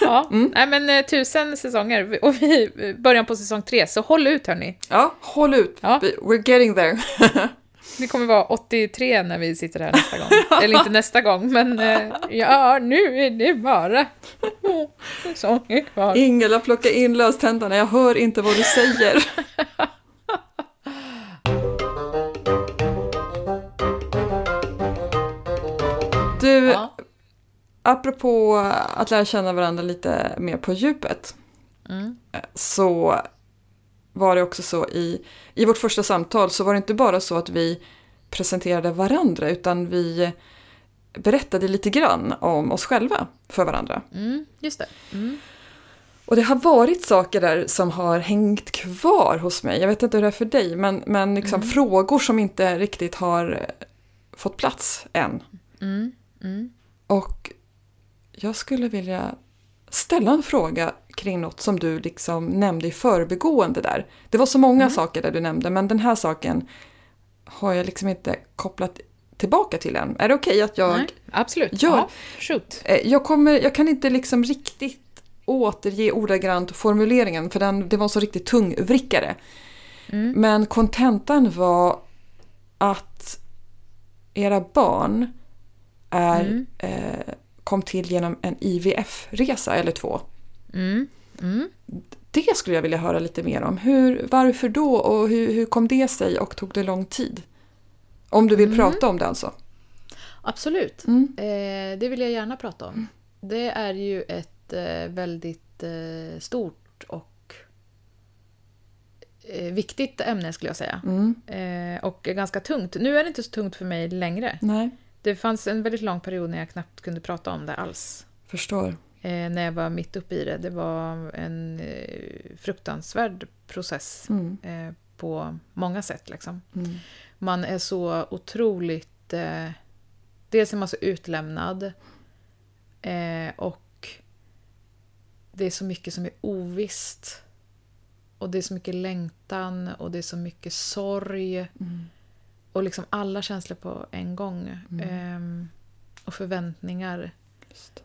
Ja, Mm. nej men eh, tusen säsonger och vi början på säsong tre, så håll ut hörni. Ja, håll ut. Ja. We're getting there. Vi kommer vara 83 när vi sitter här nästa gång. Eller inte nästa gång, men eh, ja, nu är det bara två säsonger kvar. Ingela, plocka in löständarna. Jag hör inte vad du säger. Du, Ja. apropå att lära känna varandra lite mer på djupet. Mm. Så var det också så i, i vårt första samtal så var det inte bara så att vi presenterade varandra utan vi berättade lite grann om oss själva för varandra. Mm, just det. Mm. Och det har varit saker där som har hängt kvar hos mig. Jag vet inte hur det är för dig, men, men liksom frågor som inte riktigt har eh, fått plats än. Mm. Mm. Och jag skulle vilja ställa en fråga kring något som du liksom nämnde i förbigående där. Det var så många saker där du nämnde men den här saken har jag liksom inte kopplat tillbaka till än. Är det okej att jag Nej, absolut. Gör- Ja, shoot. Eh, Jag, kommer, jag kan inte liksom riktigt återge ordagrant formuleringen för den, det var så riktigt tungvrickare. Mm. Men kontentan var att era barn är, Mm. eh, kom till genom en IVF-resa eller två. Mm. Mm. Det skulle jag vilja höra lite mer om. Hur, varför då och hur, hur kom det sig och tog det lång tid? Om du vill Mm. prata om det alltså. Absolut. Mm. Eh, det vill jag gärna prata om. Det är ju ett eh, väldigt eh, stort och eh, viktigt ämne skulle jag säga. Mm. Eh, och ganska tungt. Nu är det inte så tungt för mig längre. Nej, Det fanns en väldigt lång period när jag knappt kunde prata om det alls. förstår. Eh, när jag var mitt uppe i det. Det var en fruktansvärd process Mm. på många sätt. Liksom. Mm. Man är så otroligt... Eh, dels är man så utlämnad eh, och det är så mycket som är ovisst. Och det är så mycket längtan och det är så mycket sorg. Mm. Och liksom alla känslor på en gång. Mm. Ehm, och förväntningar. Just.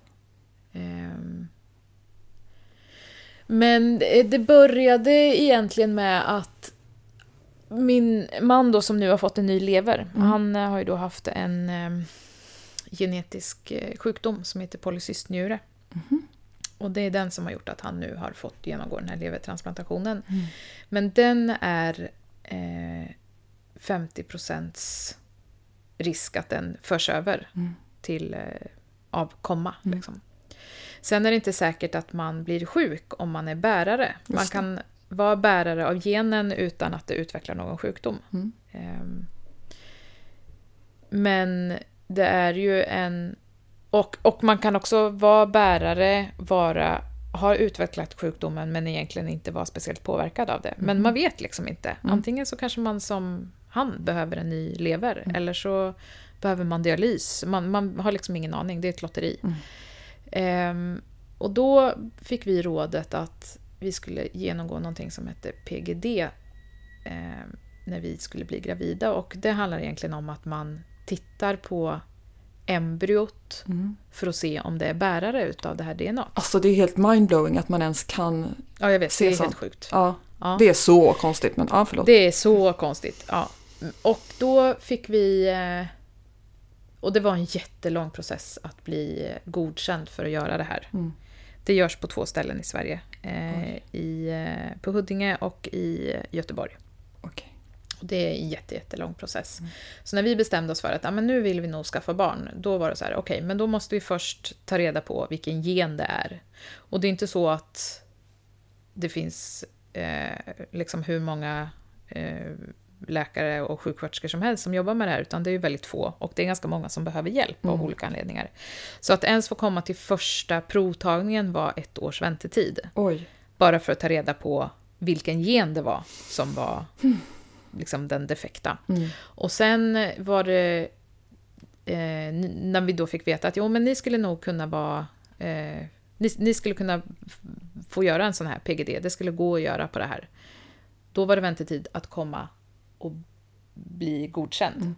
Ehm. Men det började egentligen med att min man då som nu har fått en ny lever, Mm. han eh, har ju då haft en ehm, genetisk eh, sjukdom som heter polycystnjure. Mhm. Och det är den som har gjort att han nu har fått genomgå den här levertransplantationen. Mm. Men den är eh, 50% risk att den förs över Mm. till eh, avkomma. Mm. Liksom. Sen är det inte säkert att man blir sjuk om man är bärare. Man kan vara bärare av genen utan att det utvecklar någon sjukdom. Mm. Ehm, men det är ju en... Och, och man kan också vara bärare, vara, ha utvecklat sjukdomen men egentligen inte vara speciellt påverkad av det. Men man vet liksom inte. Mm. Antingen så kanske man som han behöver en ny lever Mm. eller så behöver man dialys. Man, man har liksom ingen aning, det är ett lotteri. Mm. Ehm, och då fick vi rådet att vi skulle genomgå någonting som hette PGD ehm, när vi skulle bli gravida. Och det handlar egentligen om att man tittar på embryot Mm. för att se om det är bärare utav det här DNA. Alltså det är helt mindblowing att man ens kan... Ja, jag vet, Se det är sånt. helt sjukt. Ja, Ja. det är så konstigt men ja, förlåt. Det är så konstigt. Ja. Och då fick vi... eh, Och det var en jättelång process att bli eh, godkänd för att göra det här. Mm. Det görs på två ställen i Sverige. Eh, i, eh, på Huddinge och i Göteborg. Och det är en jätte, jättelång process. Så när vi bestämde oss för att ja, men nu vill vi nog skaffa barn, då var det så här, okej, men då måste vi först ta reda på vilken gen det är. Och det är inte så att det finns eh, liksom hur många eh, läkare och sjuksköterskor som helst som jobbar med det här, utan det är ju väldigt få. Och det är ganska många som behöver hjälp av Mm. olika anledningar. Så att ens få komma till första provtagningen var ett års väntetid. Oj. Bara för att ta reda på vilken gen det var som var liksom den defekta. Mm. Och sen var det eh, när vi då fick veta att jo, men ni skulle nog kunna vara... Eh, ni, ni skulle kunna få göra en sån här PGD, det skulle gå att göra på det här. Då var det väntetid att komma och bli godkänd. Mm.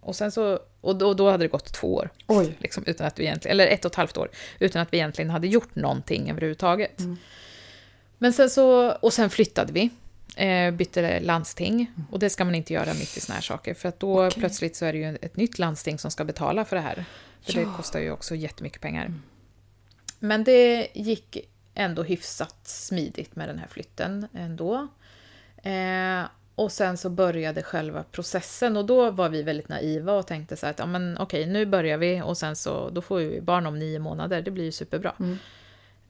Och, sen så, och då, då hade det gått två år, Oj. liksom, utan att vi egentligen, eller ett och ett halvt år, utan att vi egentligen hade gjort någonting överhuvudtaget. Mm. Men sen så, och sen flyttade vi, eh, bytte landsting. Och det ska man inte göra mitt i såna här saker, för att då Mm. Okej. plötsligt så är det ju ett nytt landsting som ska betala för det här. För det Ja. kostar ju också jättemycket pengar. Mm. Men det gick ändå hyfsat smidigt med den här flytten ändå. Eh, och sen så började själva processen och då var vi väldigt naiva och tänkte så här att ja, men okej, nu börjar vi och sen så då får vi barn om nio månader, det blir ju superbra. Mm.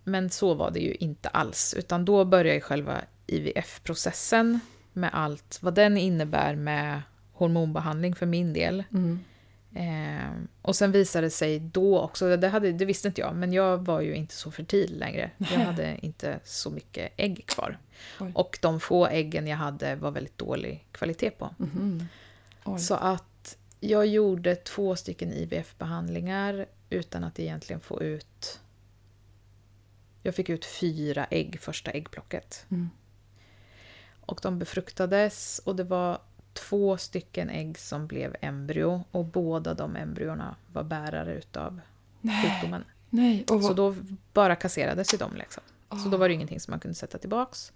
Men så var det ju inte alls, utan då börjar ju själva IVF-processen med allt vad den innebär med hormonbehandling för min del. Mm. Eh, och sen visade det sig då också, det, hade, det visste inte jag, men jag var ju inte så fertil längre. Jag hade inte så mycket ägg kvar. Oj. Och de få äggen jag hade var väldigt dålig kvalitet på. Mhm. Oj. Så att jag gjorde två stycken IVF-behandlingar utan att egentligen få ut Jag fick ut fyra ägg första äggplocket. Mm. Och de befruktades och det var två stycken ägg som blev embryo och båda de embryona var bärare utav Nej. sjukdomen. Nej. Och Så då bara kasserades ju de liksom. Så då var det ingenting som man kunde sätta tillbaks.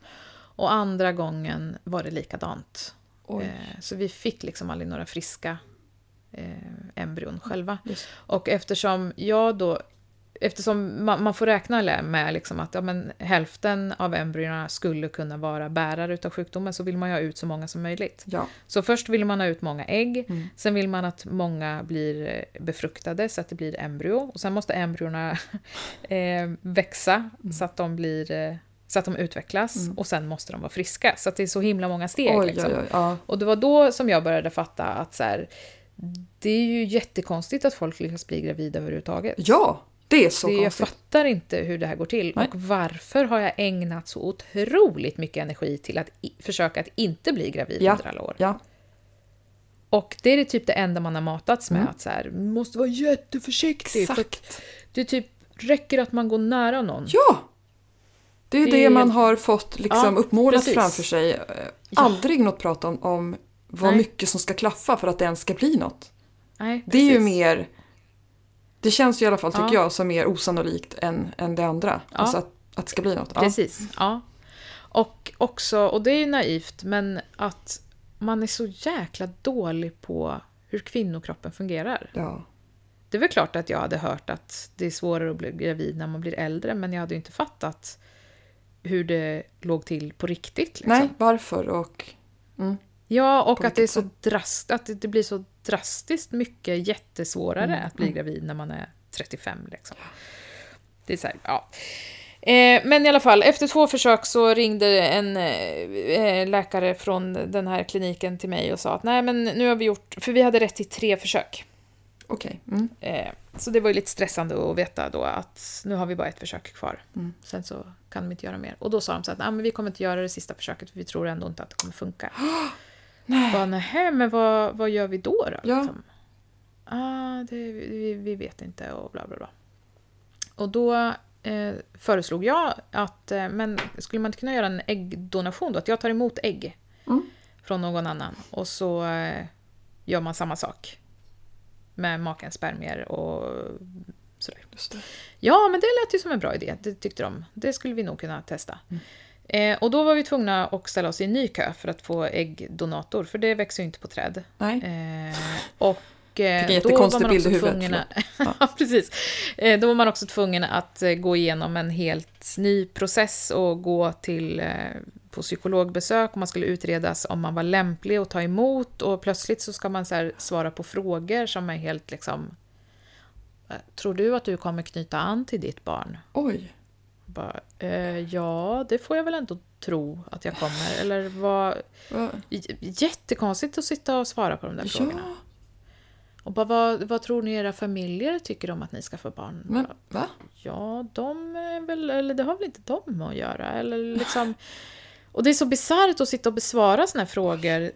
Och andra gången var det likadant. oj. Eh, Så vi fick liksom aldrig några friska eh, embryon själva. Just. Och eftersom jag då Eftersom man, man får räkna med liksom att ja, men hälften av embryona skulle kunna vara bärare utav sjukdomen så vill man ha ut så många som möjligt. Ja. Så först vill man ha ut många ägg, Mm. sen vill man att många blir eh, befruktade så att det blir embryo. Och sen måste embryona eh, växa så att de blir eh, så att de utvecklas Mm. och sen måste de vara friska. Så att det är så himla många steg. Oj, liksom. oj, oj. Ja. Och det var då som jag började fatta att så här, det är ju jättekonstigt att folk lyckas bli gravida överhuvudtaget. ja, det är så det, jag konstigt. fattar inte hur det här går till Nej. och varför har jag ägnat så otroligt mycket energi till att i, försöka att inte bli gravid Ja. under alla år. Ja. Och det är typ det enda man har matats med, Mm. att så här, måste vara jätteförsiktig. Exakt. det typ räcker att man går nära någon. Ja! Det är Det det, man har fått liksom Ja, uppmålat precis. framför sig. Eh, Aldrig något prat om, om vad Nej. mycket som ska klaffa för att det ens ska bli något. Nej, Det är ju mer... Det känns ju i alla fall, tycker Ja. jag, som mer osannolikt än, än det andra. Ja. Alltså att, att det ska bli något. Ja. Precis, ja. Och också, och det är ju naivt, men att man är så jäkla dålig på hur kvinnokroppen fungerar. Ja. Det är väl klart att jag hade hört att det är svårare att bli gravid när man blir äldre, men jag hade ju inte fattat hur det låg till på riktigt. Liksom. Nej, varför och... Mm. Ja, och På att det, är så sätt? drast, att det blir så drastiskt mycket jättesvårare Mm, att bli mm. gravid när man är 35. Liksom. Det är så här, ja. Eh, men i alla fall, efter två försök så ringde en eh, läkare från den här kliniken till mig och sa att nej men nu har vi gjort, för vi hade rätt till tre försök. Okej. Mm. Eh, så det var ju lite stressande att veta då att nu har vi bara ett försök kvar. Mm. Sen så kan de inte göra mer. Och då sa de så att nej, men vi kommer inte göra det sista försöket för vi tror ändå inte att det kommer funka. Nej. Bara, nähä, men vad, vad gör vi då? då Ja. liksom? ah, det, vi, vi vet inte och bla bla bla. Och då eh, föreslog jag att eh, men skulle man inte kunna göra en äggdonation då? Att jag tar emot ägg Mm. från någon annan och så eh, gör man samma sak med makens spermier och sådär. Just det. Ja, men det lät ju som en bra idé. Det tyckte de. Det skulle vi nog kunna testa. Mm. Eh, och då var vi tvungna att ställa oss i en ny kö för att få äggdonator, för det växer ju inte på träd. Nej. Eh, och eh, Fick en då jättekonstig var man bild i huvudet, tvungen att- Ja, precis. Eh, då var man också tvungen att eh, gå igenom en helt ny process och gå till eh, på psykologbesök och man skulle utredas om man var lämplig att ta emot och plötsligt så ska man så här, svara på frågor som är helt liksom eh, Tror du att du kommer knyta an till ditt barn? Oj. Bara, eh, ja, det får jag väl ändå tro att jag kommer. Eller vad... Va? Jättekonstigt att sitta och svara på de där frågorna. Ja, Och bara, vad, vad tror ni era familjer tycker om att ni ska få barn? men Bara, va? Ja, de är väl, eller det har väl inte de att göra. Eller liksom, och det är så bisarrt att sitta och besvara såna här frågor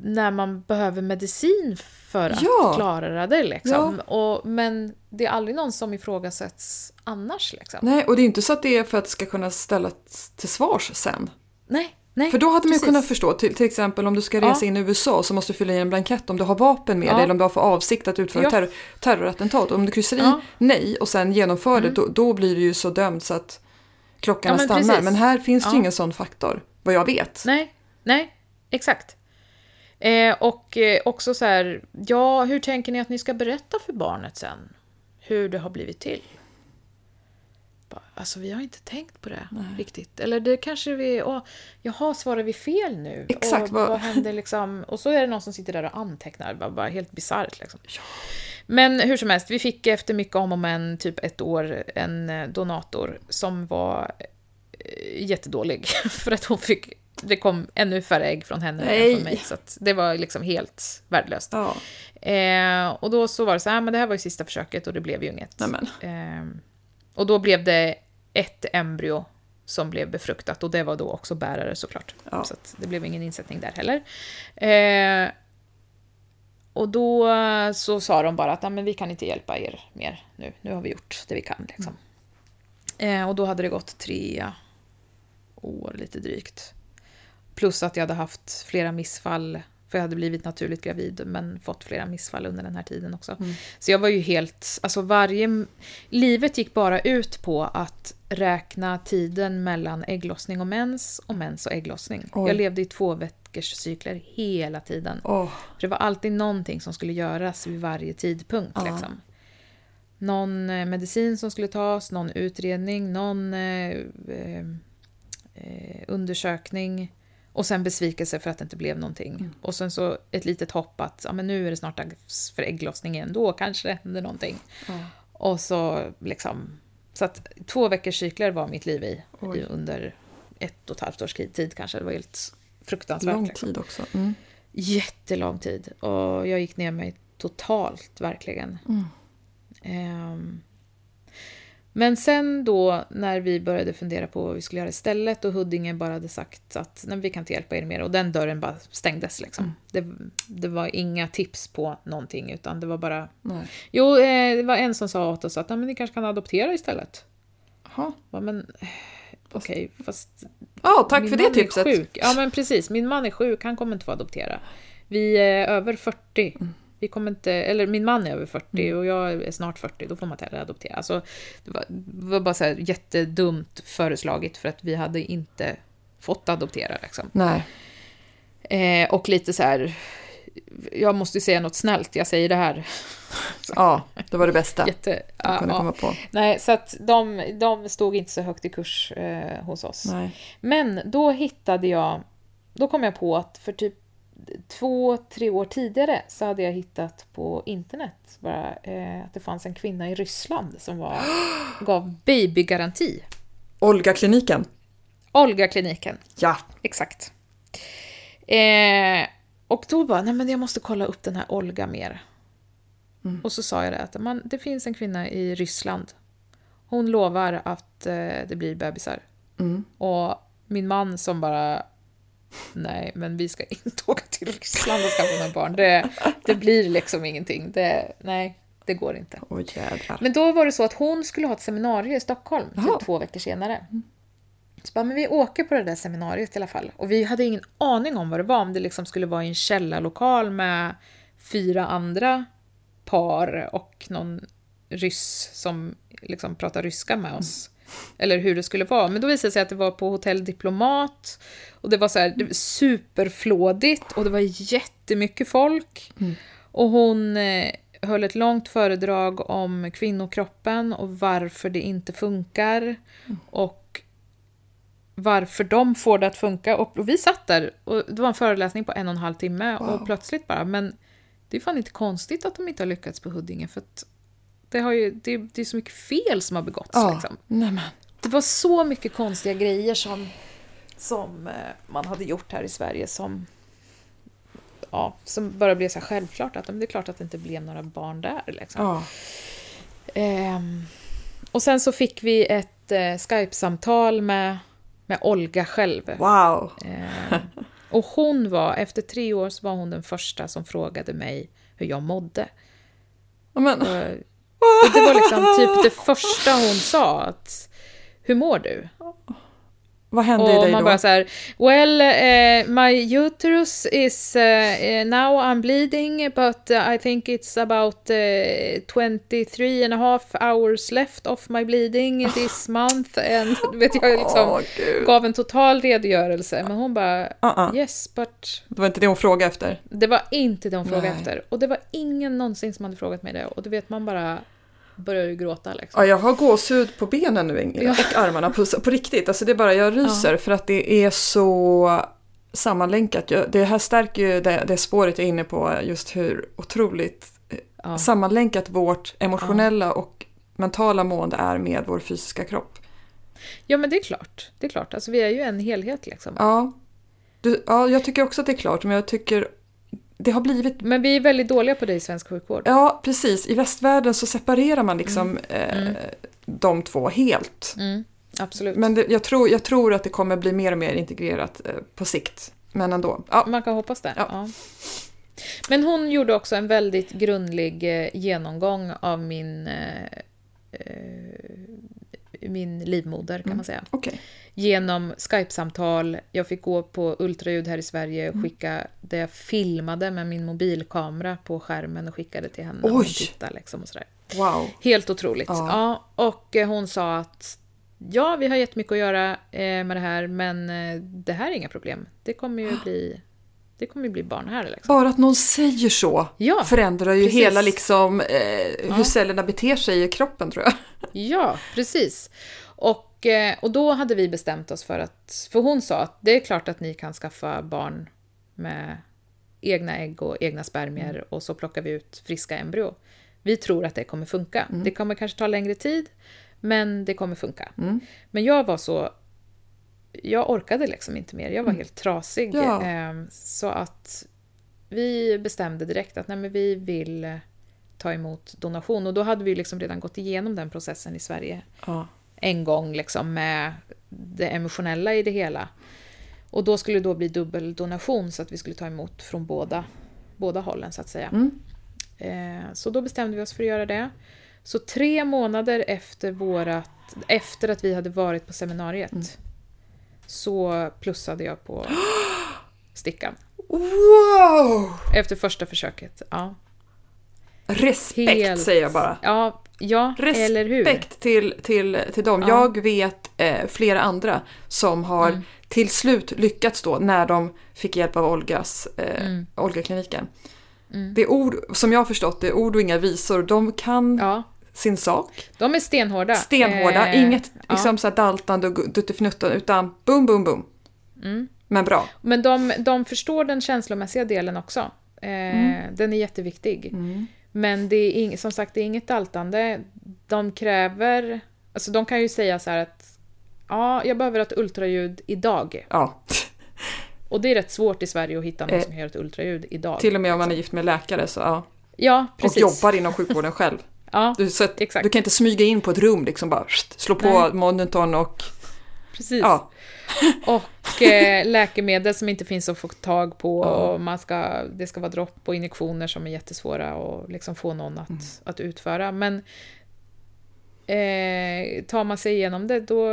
när man behöver medicin för att Ja. klara det. Liksom. Och, men det är aldrig någon som ifrågasätts annars. Liksom. Nej, och det är inte så att det är för att det ska kunna ställas till svars sen. Nej, nej. För då hade man ju kunnat förstå, till, till exempel om du ska resa Ja. in i USA så måste du fylla i en blankett om du har vapen med Ja. dig eller om du har för avsikt att utföra Ja. terror, terrorattentat. Om du kryssar i Ja. Mm. nej och sen genomför det, då, då blir du ju så dömd så att klockan Ja, men stannar. precis. Men här finns det ju Ja. ingen sån faktor, vad jag vet. Nej, nej, exakt. Eh, och eh, också så här, ja, hur tänker ni att ni ska berätta för barnet sen? Hur det har blivit till? Bara, Alltså, vi har inte tänkt på det riktigt. Eller det kanske vi... Åh, jaha, svarar vi fel nu? Exakt, Och vad- vad händer liksom? Och så är det någon som sitter där och antecknar. Bara, bara helt bisarrt liksom. Men hur som helst, vi fick efter mycket om och men, typ ett år, en eh, donator som var eh, jättedålig. För att hon fick, det kom ännu färre ägg från henne Nej. än från mig. Så det var liksom helt värdelöst. Ja, Eh, och då så var det så här, men det här var ju sista försöket och det blev ju inget. Eh, och då blev det ett embryo som blev befruktat och det var då också bärare såklart. Ja. Så det blev ingen insättning där heller. Eh, och då så sa de bara att "Nej, men vi kan inte hjälpa er mer nu. Nu har vi gjort det vi kan. Liksom. Eh, och då hade det gått tre år lite drygt. Plus att jag hade haft flera missfall, för jag hade blivit naturligt gravid men fått flera missfall under den här tiden också. Mm. Så jag var ju helt, alltså varje... Livet gick bara ut på att räkna tiden mellan ägglossning och mens och mens och ägglossning. Oj. Jag levde i två veckors cykler hela tiden. För det var alltid någonting som skulle göras vid varje tidpunkt. Ja. Liksom. Någon eh, medicin som skulle tas, någon utredning, någon eh, eh, eh, undersökning och sen besvikelse för att det inte blev någonting. Mm. Och sen så ett litet hopp att ja, men nu är det snart dags för ägglossning igen, då kanske det händer någonting. ja. Och så liksom... Så att två veckors cykler var mitt liv i, i under ett och ett halvt års tid kanske. Det var helt fruktansvärt. Lång liksom. tid också. Mm. Jättelång tid. Och jag gick ner mig totalt, verkligen. Mm. Ehm. Men sen då när vi började fundera på vad vi skulle göra istället och Huddinge bara hade sagt att Nej, vi kan inte hjälpa er mer och den dörren bara stängdes liksom. Det, det var inga tips på någonting utan det var bara... Nej. Jo, eh, det var en som sa åt oss att Nej, men ni kanske kan adoptera istället. Jaha. Ja, men okej, fast Ja, tack min för det tipset. Sjuk. Ja, men precis. Min man är sjuk, han kommer inte få adoptera. Vi är över 40. Mm. Vi kommer inte, eller min man är över 40 och jag är snart 40, då får man inte heller adoptera. Alltså, det, var, det var bara så här jättedumt föreslaget för att vi hade inte fått adoptera. Liksom. Nej. Eh, och lite så här, jag måste ju säga något snällt, jag säger det här. Ja, det var det bästa Jätte, jag ja, kunde ja. komma på. Nej, så att de, de stod inte så högt i kurs eh, hos oss. Nej. Men då hittade jag, då kom jag på att för typ två, tre år tidigare så hade jag hittat på internet bara, eh, att det fanns en kvinna i Ryssland som var, gav babygaranti. Olga-kliniken. Olga-kliniken, Ja. exakt. Eh, och då bara, nej men jag måste kolla upp den här Olga mer. Mm. Och så sa jag det att man, det finns en kvinna i Ryssland. Hon lovar att eh, det blir bebisar. Mm. Och min man som bara Nej, men vi ska inte åka till Ryssland och skaffa några barn. Det, det blir liksom ingenting. Det, nej, det går inte. Jädrar. Men då var det så att hon skulle ha ett seminarium i Stockholm typ två veckor senare. Så bara, men vi åker på det där seminariet i alla fall. Och vi hade ingen aning om vad det var, om det liksom skulle vara i en källarlokal med fyra andra par och någon ryss som liksom pratar ryska med oss. Eller hur det skulle vara. Men då visade det sig att det var på Hotell Diplomat. Och det var så här, det var superflådigt och det var jättemycket folk. Och hon eh, höll ett långt föredrag om kvinnokroppen och varför det inte funkar. Och varför de får det att funka. Och, och vi satt där och det var en föreläsning på en och en halv timme Wow. och plötsligt bara, men det är fan inte konstigt att de inte har lyckats på Huddinge för att det, har ju, det, det är så mycket fel som har begåtts. Ja, Liksom. Det var så mycket konstiga grejer som, som eh, man hade gjort här i Sverige som, ja, som bara blev så självklart att det är klart att det inte blev några barn där. Liksom. Ja. Ehm, och sen så fick vi ett eh, Skype-samtal med, med Olga själv. Wow. Ehm, och hon var, efter tre år så var hon den första som frågade mig hur jag mådde. Ja, men, Och, och det var liksom typ det första hon sa. Att, hur mår du? Vad hände i Och dig man då? bara så här, well, eh, my uterus is, eh, now I'm bleeding, but I think it's about eh, 23 and a half hours left of my bleeding this month. And, vet, jag liksom gud. gav en total redogörelse, men hon bara, Uh-uh. yes, but Det var inte det hon frågade efter. det var inte det hon frågade Nej. efter. Och det var ingen någonsin som hade frågat mig det. Och du vet, man bara börjar ju gråta liksom. Ja, jag har gåshud på benen nu Ingrid, Ja. och armarna på, på riktigt. Alltså det är bara, jag ryser för att det är så sammanlänkat. Det här stärker ju det, det spåret jag är inne på, just hur otroligt eh, Ja. sammanlänkat vårt emotionella och mentala mående är med vår fysiska kropp. ja, men det är klart. Det är klart. Alltså, vi är ju en helhet liksom. Ja, du, ja, jag tycker också att det är klart, men jag tycker det har blivit Men vi är väldigt dåliga på det i svensk sjukvård. Ja, precis. I västvärlden så separerar man liksom eh, de två helt. Mm, absolut. Men det, jag, tror, jag tror att det kommer bli mer och mer integrerat eh, på sikt. Men ändå. Ja, Man kan hoppas det. Ja. Ja. Men hon gjorde också en väldigt grundlig eh, genomgång av min eh, eh, min livmoder kan man säga. Okej. Genom Skype-samtal, jag fick gå på ultraljud här i Sverige Mm. och skicka det jag filmade med min mobilkamera på skärmen och skickade till henne. Och Oj! tittade liksom och sådär. Wow. Helt otroligt. Ja. Ja. och eh, hon sa att ja, vi har jättemycket att göra eh, med det här, men eh, det här är inga problem. Det kommer ju bli, det kommer ju bli barn här. Liksom. Bara att någon säger så Ja, förändrar ju precis. hela liksom, eh, hur Ja. cellerna beter sig i kroppen tror jag. Ja, precis. Och, eh, och då hade vi bestämt oss för att, för hon sa att det är klart att ni kan skaffa barn med egna ägg och egna spermier Mm. och så plockar vi ut friska embryo. Vi tror att det kommer funka. Mm. Det kommer kanske ta längre tid, men det kommer funka. Mm. Men jag var så... Jag orkade liksom inte mer. Jag var helt trasig. Mm. Ja. Ehm, Så att vi bestämde direkt att nej, men vi vill ta emot donation. Och då hade vi liksom redan gått igenom den processen i Sverige Ja. en gång liksom med det emotionella i det hela. Och då skulle det då bli dubbeldonation så att vi skulle ta emot från båda, båda hållen så att säga. Mm. Eh, så då bestämde vi oss för att göra det. Så tre månader efter, vårat, efter att vi hade varit på seminariet Mm. så plussade jag på stickan. Wow! Efter första försöket. Ja, Respekt Helt- säger jag bara. ja, ja eller hur? Respekt till, till, till dem. Ja. Jag vet eh, flera andra som har Mm. till slut lyckats då när de fick hjälp av Olgas, eh, Mm. Olga-kliniken. Mm. Det är ord, som jag har förstått det, är ord och inga visor. De kan Ja, sin sak. de är stenhårda. Stenhårda, Eh, inget ja. liksom så här daltande och duttifnuttan utan boom, boom, boom. Mm. Men bra. Men de, de förstår den känslomässiga delen också. Eh, Mm. Den är jätteviktig. Men det är ing, som sagt, det är inget daltande. De kräver... Alltså de kan ju säga så här att ja, jag behöver ett ultraljud idag. Ja, Och det är rätt svårt i Sverige att hitta någon Eh, som kan göra ett ultraljud idag. till och med om man är gift med läkare så ja. Ja, Och precis. jobbar inom sjukvården själv. Ja, Du, så att, Exakt. du kan inte smyga in på ett rum liksom bara slå på Nej. monitorn och precis. ja. Och eh, läkemedel som inte finns att få tag på. Ja. Och man ska, det ska vara dropp och injektioner som är jättesvåra att liksom få någon att, Mm. att utföra. Men eh, tar man sig igenom det, då...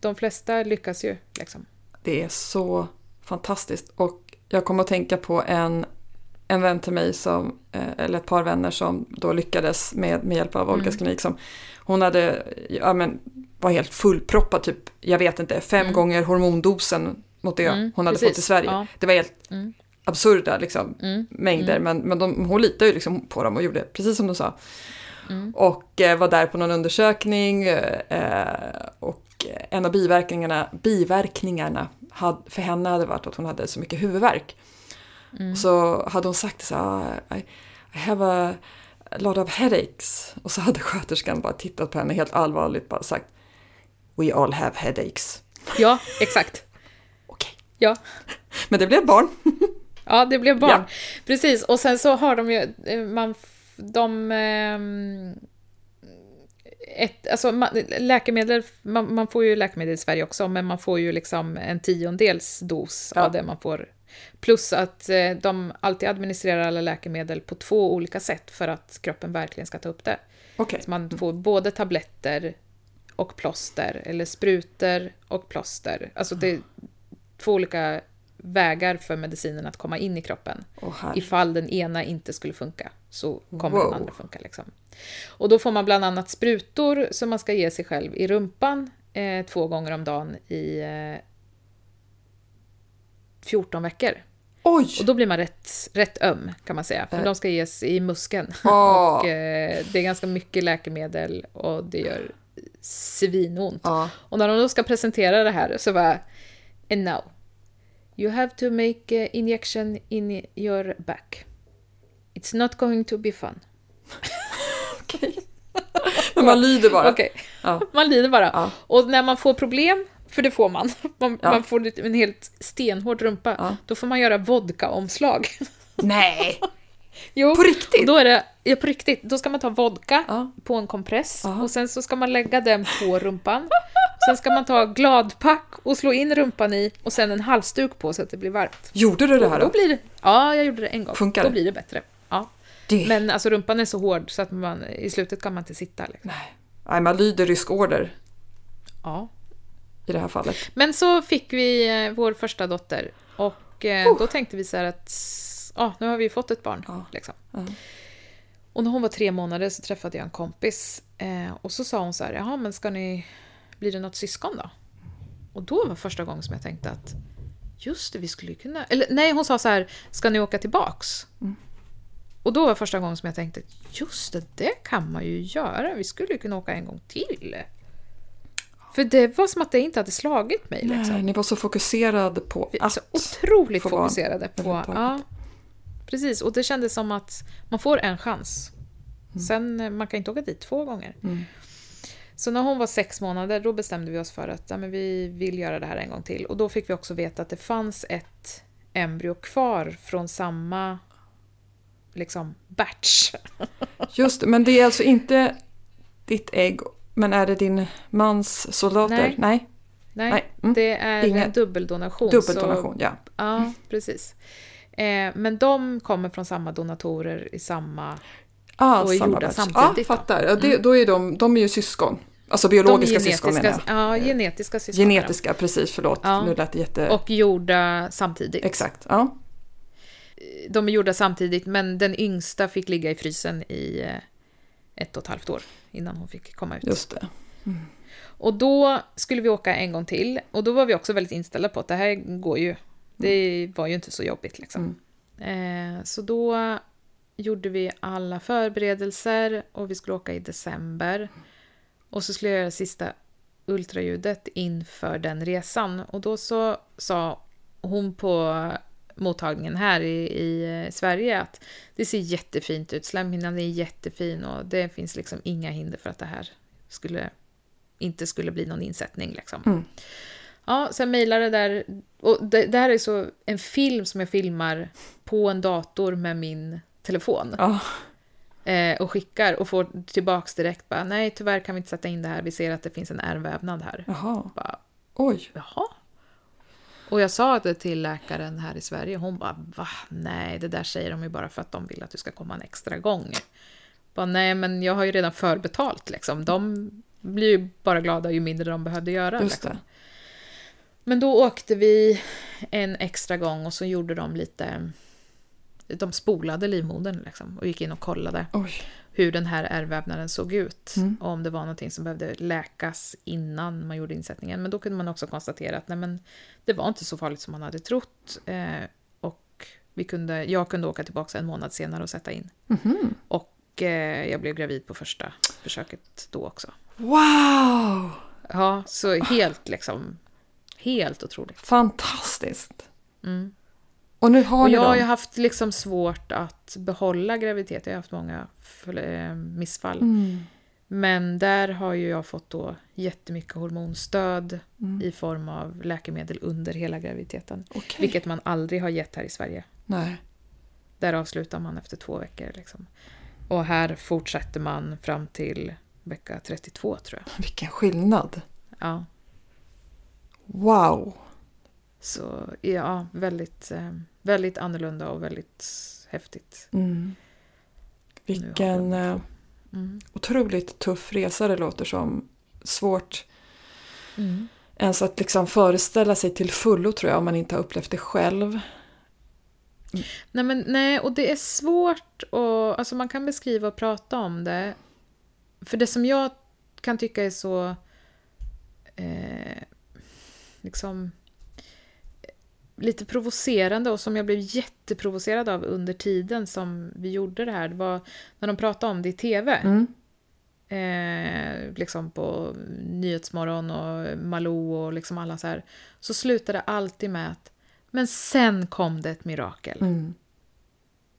De flesta lyckas ju. Liksom. Det är så fantastiskt. Och jag kommer att tänka på en, en vän till mig, som, eh, eller ett par vänner som då lyckades med, med hjälp av Olgas Mm. klinik. Som, hon hade, ja, men, var helt fullproppad, typ, jag vet inte, fem Mm. gånger hormondosen mot det Mm, hon hade precis. fått i Sverige. Ja. Det var helt Mm. absurda liksom, Mm. mängder, men, men de, hon litade ju liksom på dem och gjorde precis som de sa. Mm. Och eh, var där på någon undersökning eh, och en av biverkningarna, biverkningarna had, för henne hade varit att hon hade så mycket huvudvärk. Mm. Så hade hon sagt så här, I, I have a, a lot of headaches. Och så hade sköterskan bara tittat på henne helt allvarligt bara sagt We all have headaches. Ja, exakt. Okej. Ja. Men det blev barn. Ja, det blev barn. Ja. Precis, och sen så har de ju... eh, Man, de... ehm, Ett, alltså man, läkemedel, man, man får ju läkemedel i Sverige också, men man får ju liksom en tiondels dos Ja. av det man får. Plus att eh, de alltid administrerar alla läkemedel på två olika sätt för att kroppen verkligen ska ta upp det. Okej. Så man får både tabletter och plåster, eller sprutor och plåster. Alltså det är två olika vägar för medicinen att komma in i kroppen. Här. Ifall den ena inte skulle funka så kommer Wow. den andra funka. Liksom. Och då får man bland annat sprutor som man ska ge sig själv i rumpan eh, två gånger om dagen i eh, 14 veckor. Oj! Och då blir man rätt, rätt öm kan man säga, för Eh. de ska ges i muskeln. Åh. och eh, det är ganska mycket läkemedel och det gör svinont. Ja. Och när de då ska presentera det här så var And now, you have to make a injection in your back. It's not going to be fun. Okej. Men man lyder bara. Okej, Ja. man lider bara. Ja. Och när man får problem, för det får man, man, man får en helt stenhård rumpa, då får man göra vodka-omslag. Nej! Jo, På riktigt? då är det, ja på riktigt, då ska man ta vodka Ja. på en kompress Aha. och sen så ska man lägga den på rumpan. Sen ska man ta gladpack och slå in rumpan i och sen en halsduk på så att det blir varmt. Gjorde du det här Då då? blir det, ja, jag gjorde det en gång. Funkar då det? blir det bättre. Ja. Det... Men alltså rumpan är så hård så att man, i slutet kan man inte sitta. Liksom. Nej. nej, man lyder rysk order Ja. i det här fallet. Men så fick vi eh, vår första dotter och eh, då tänkte vi så här att ja, nu har vi fått ett barn. Ja. Liksom. Ja. Och när hon var tre månader så träffade jag en kompis eh, och så sa hon så här, jaha men ska ni, blir det något syskon då? Och då var första gången som jag tänkte att just det, vi skulle kunna, eller nej hon sa så här, ska ni åka tillbaks? Och då var första gången som jag tänkte, just det, det kan man ju göra, vi skulle kunna åka en gång till. För det var som att det inte hade slagit mig liksom. Nej, ni var så fokuserade på att... så otroligt få barn fokuserade på... Ja, precis, och det kändes som att man får en chans. Sen, eh, man kan inte åka dit två gånger. Mm. Så när hon var sex månader, då bestämde vi oss för att ja, men vi vill göra det här en gång till. Och då fick vi också veta att det fanns ett embryo kvar från samma liksom batch. Just men det är alltså inte ditt ägg, men är det din mans soldater? Nej. Nej. Nej, Nej, mm. det är Inga- en dubbeldonation. Dubbeldonation, Så, ja. ja, precis. Eh, men de kommer från samma donatorer i samma Ah, och är samma gjorda batch. samtidigt då. Mm. Ja, fattar. Ja, det, då är de, de är ju syskon. Alltså biologiska syskon menar jag. Ja, genetiska syskon. Genetiska, precis, förlåt. Ja. Nu lät det jätte... Och gjorda samtidigt. Exakt, ja. De är gjorda samtidigt, men den yngsta fick ligga i frysen i eh, ett och ett halvt år innan hon fick komma ut. Just det. Och då skulle vi åka en gång till och då var vi också väldigt inställda på att det här går ju. Det var ju inte så jobbigt liksom. Eh, så då gjorde vi alla förberedelser och vi skulle åka i december. Och så skulle jag göra sista ultraljudet inför den resan. Och då så sa hon på mottagningen här i, i eh, Sverige att det ser jättefint ut, slemhinnan är jättefin och det finns liksom inga hinder för att det här skulle, inte skulle bli någon insättning. Liksom. Mm. Ja, sen mejlade det där, och det, det här är så en film som jag filmar på en dator med min telefon Ja, eh, och skickar och får tillbaks direkt bara nej tyvärr kan vi inte sätta in det här, vi ser att det finns en ärrvävnad här. jaha. Bara, Oj. Jaha. Och jag sa det till läkaren här i Sverige hon bara va? Nej, det där säger de ju bara för att de vill att du ska komma en extra gång. Bara, nej, men jag har ju redan förbetalt liksom. De blir ju bara glada ju mindre de behövde göra. Just liksom. det. Men då åkte vi en extra gång och så gjorde de lite... De spolade livmodern liksom och gick in och kollade Oj. hur den här ärrvävnaden såg ut. Mm. Och om det var någonting som behövde läkas innan man gjorde insättningen. Men då kunde man också konstatera att nej, men, det var inte så farligt som man hade trott. Eh, och vi kunde, jag kunde åka tillbaka en månad senare och sätta in. Mhm. Och eh, jag blev gravid på första försöket då också. Wow! Ja, så helt liksom... Helt otroligt. Fantastiskt. Mm. Och nu har Och jag har ju haft liksom svårt att behålla graviditet. Jag har haft många eh, missfall. Mm. Men där har ju jag fått då jättemycket hormonstöd Mm. i form av läkemedel under hela graviditeten. Okej. Vilket man aldrig har gett här i Sverige. Nej. Där avslutar man efter två veckor. Liksom. Och här fortsätter man fram till vecka 32 tror jag. Vilken skillnad. Ja, Wow. så ja, väldigt, eh, väldigt annorlunda och väldigt häftigt. Mm. Vilken eh, Mm. otroligt tuff resa det låter som. Svårt Mm. ens att liksom föreställa sig till fullo tror jag om man inte har upplevt det själv. Nej, men, nej, och det är svårt och alltså man kan beskriva och prata om det. För det som jag kan tycka är så eh, liksom lite provocerande och som jag blev jätteprovocerad av under tiden som vi gjorde det här, det var när de pratade om det i TV. Mm. Eh, liksom på Nyhetsmorgon och Malou och liksom alla så här. Så slutade det alltid med att men sen kom det ett mirakel. Mm.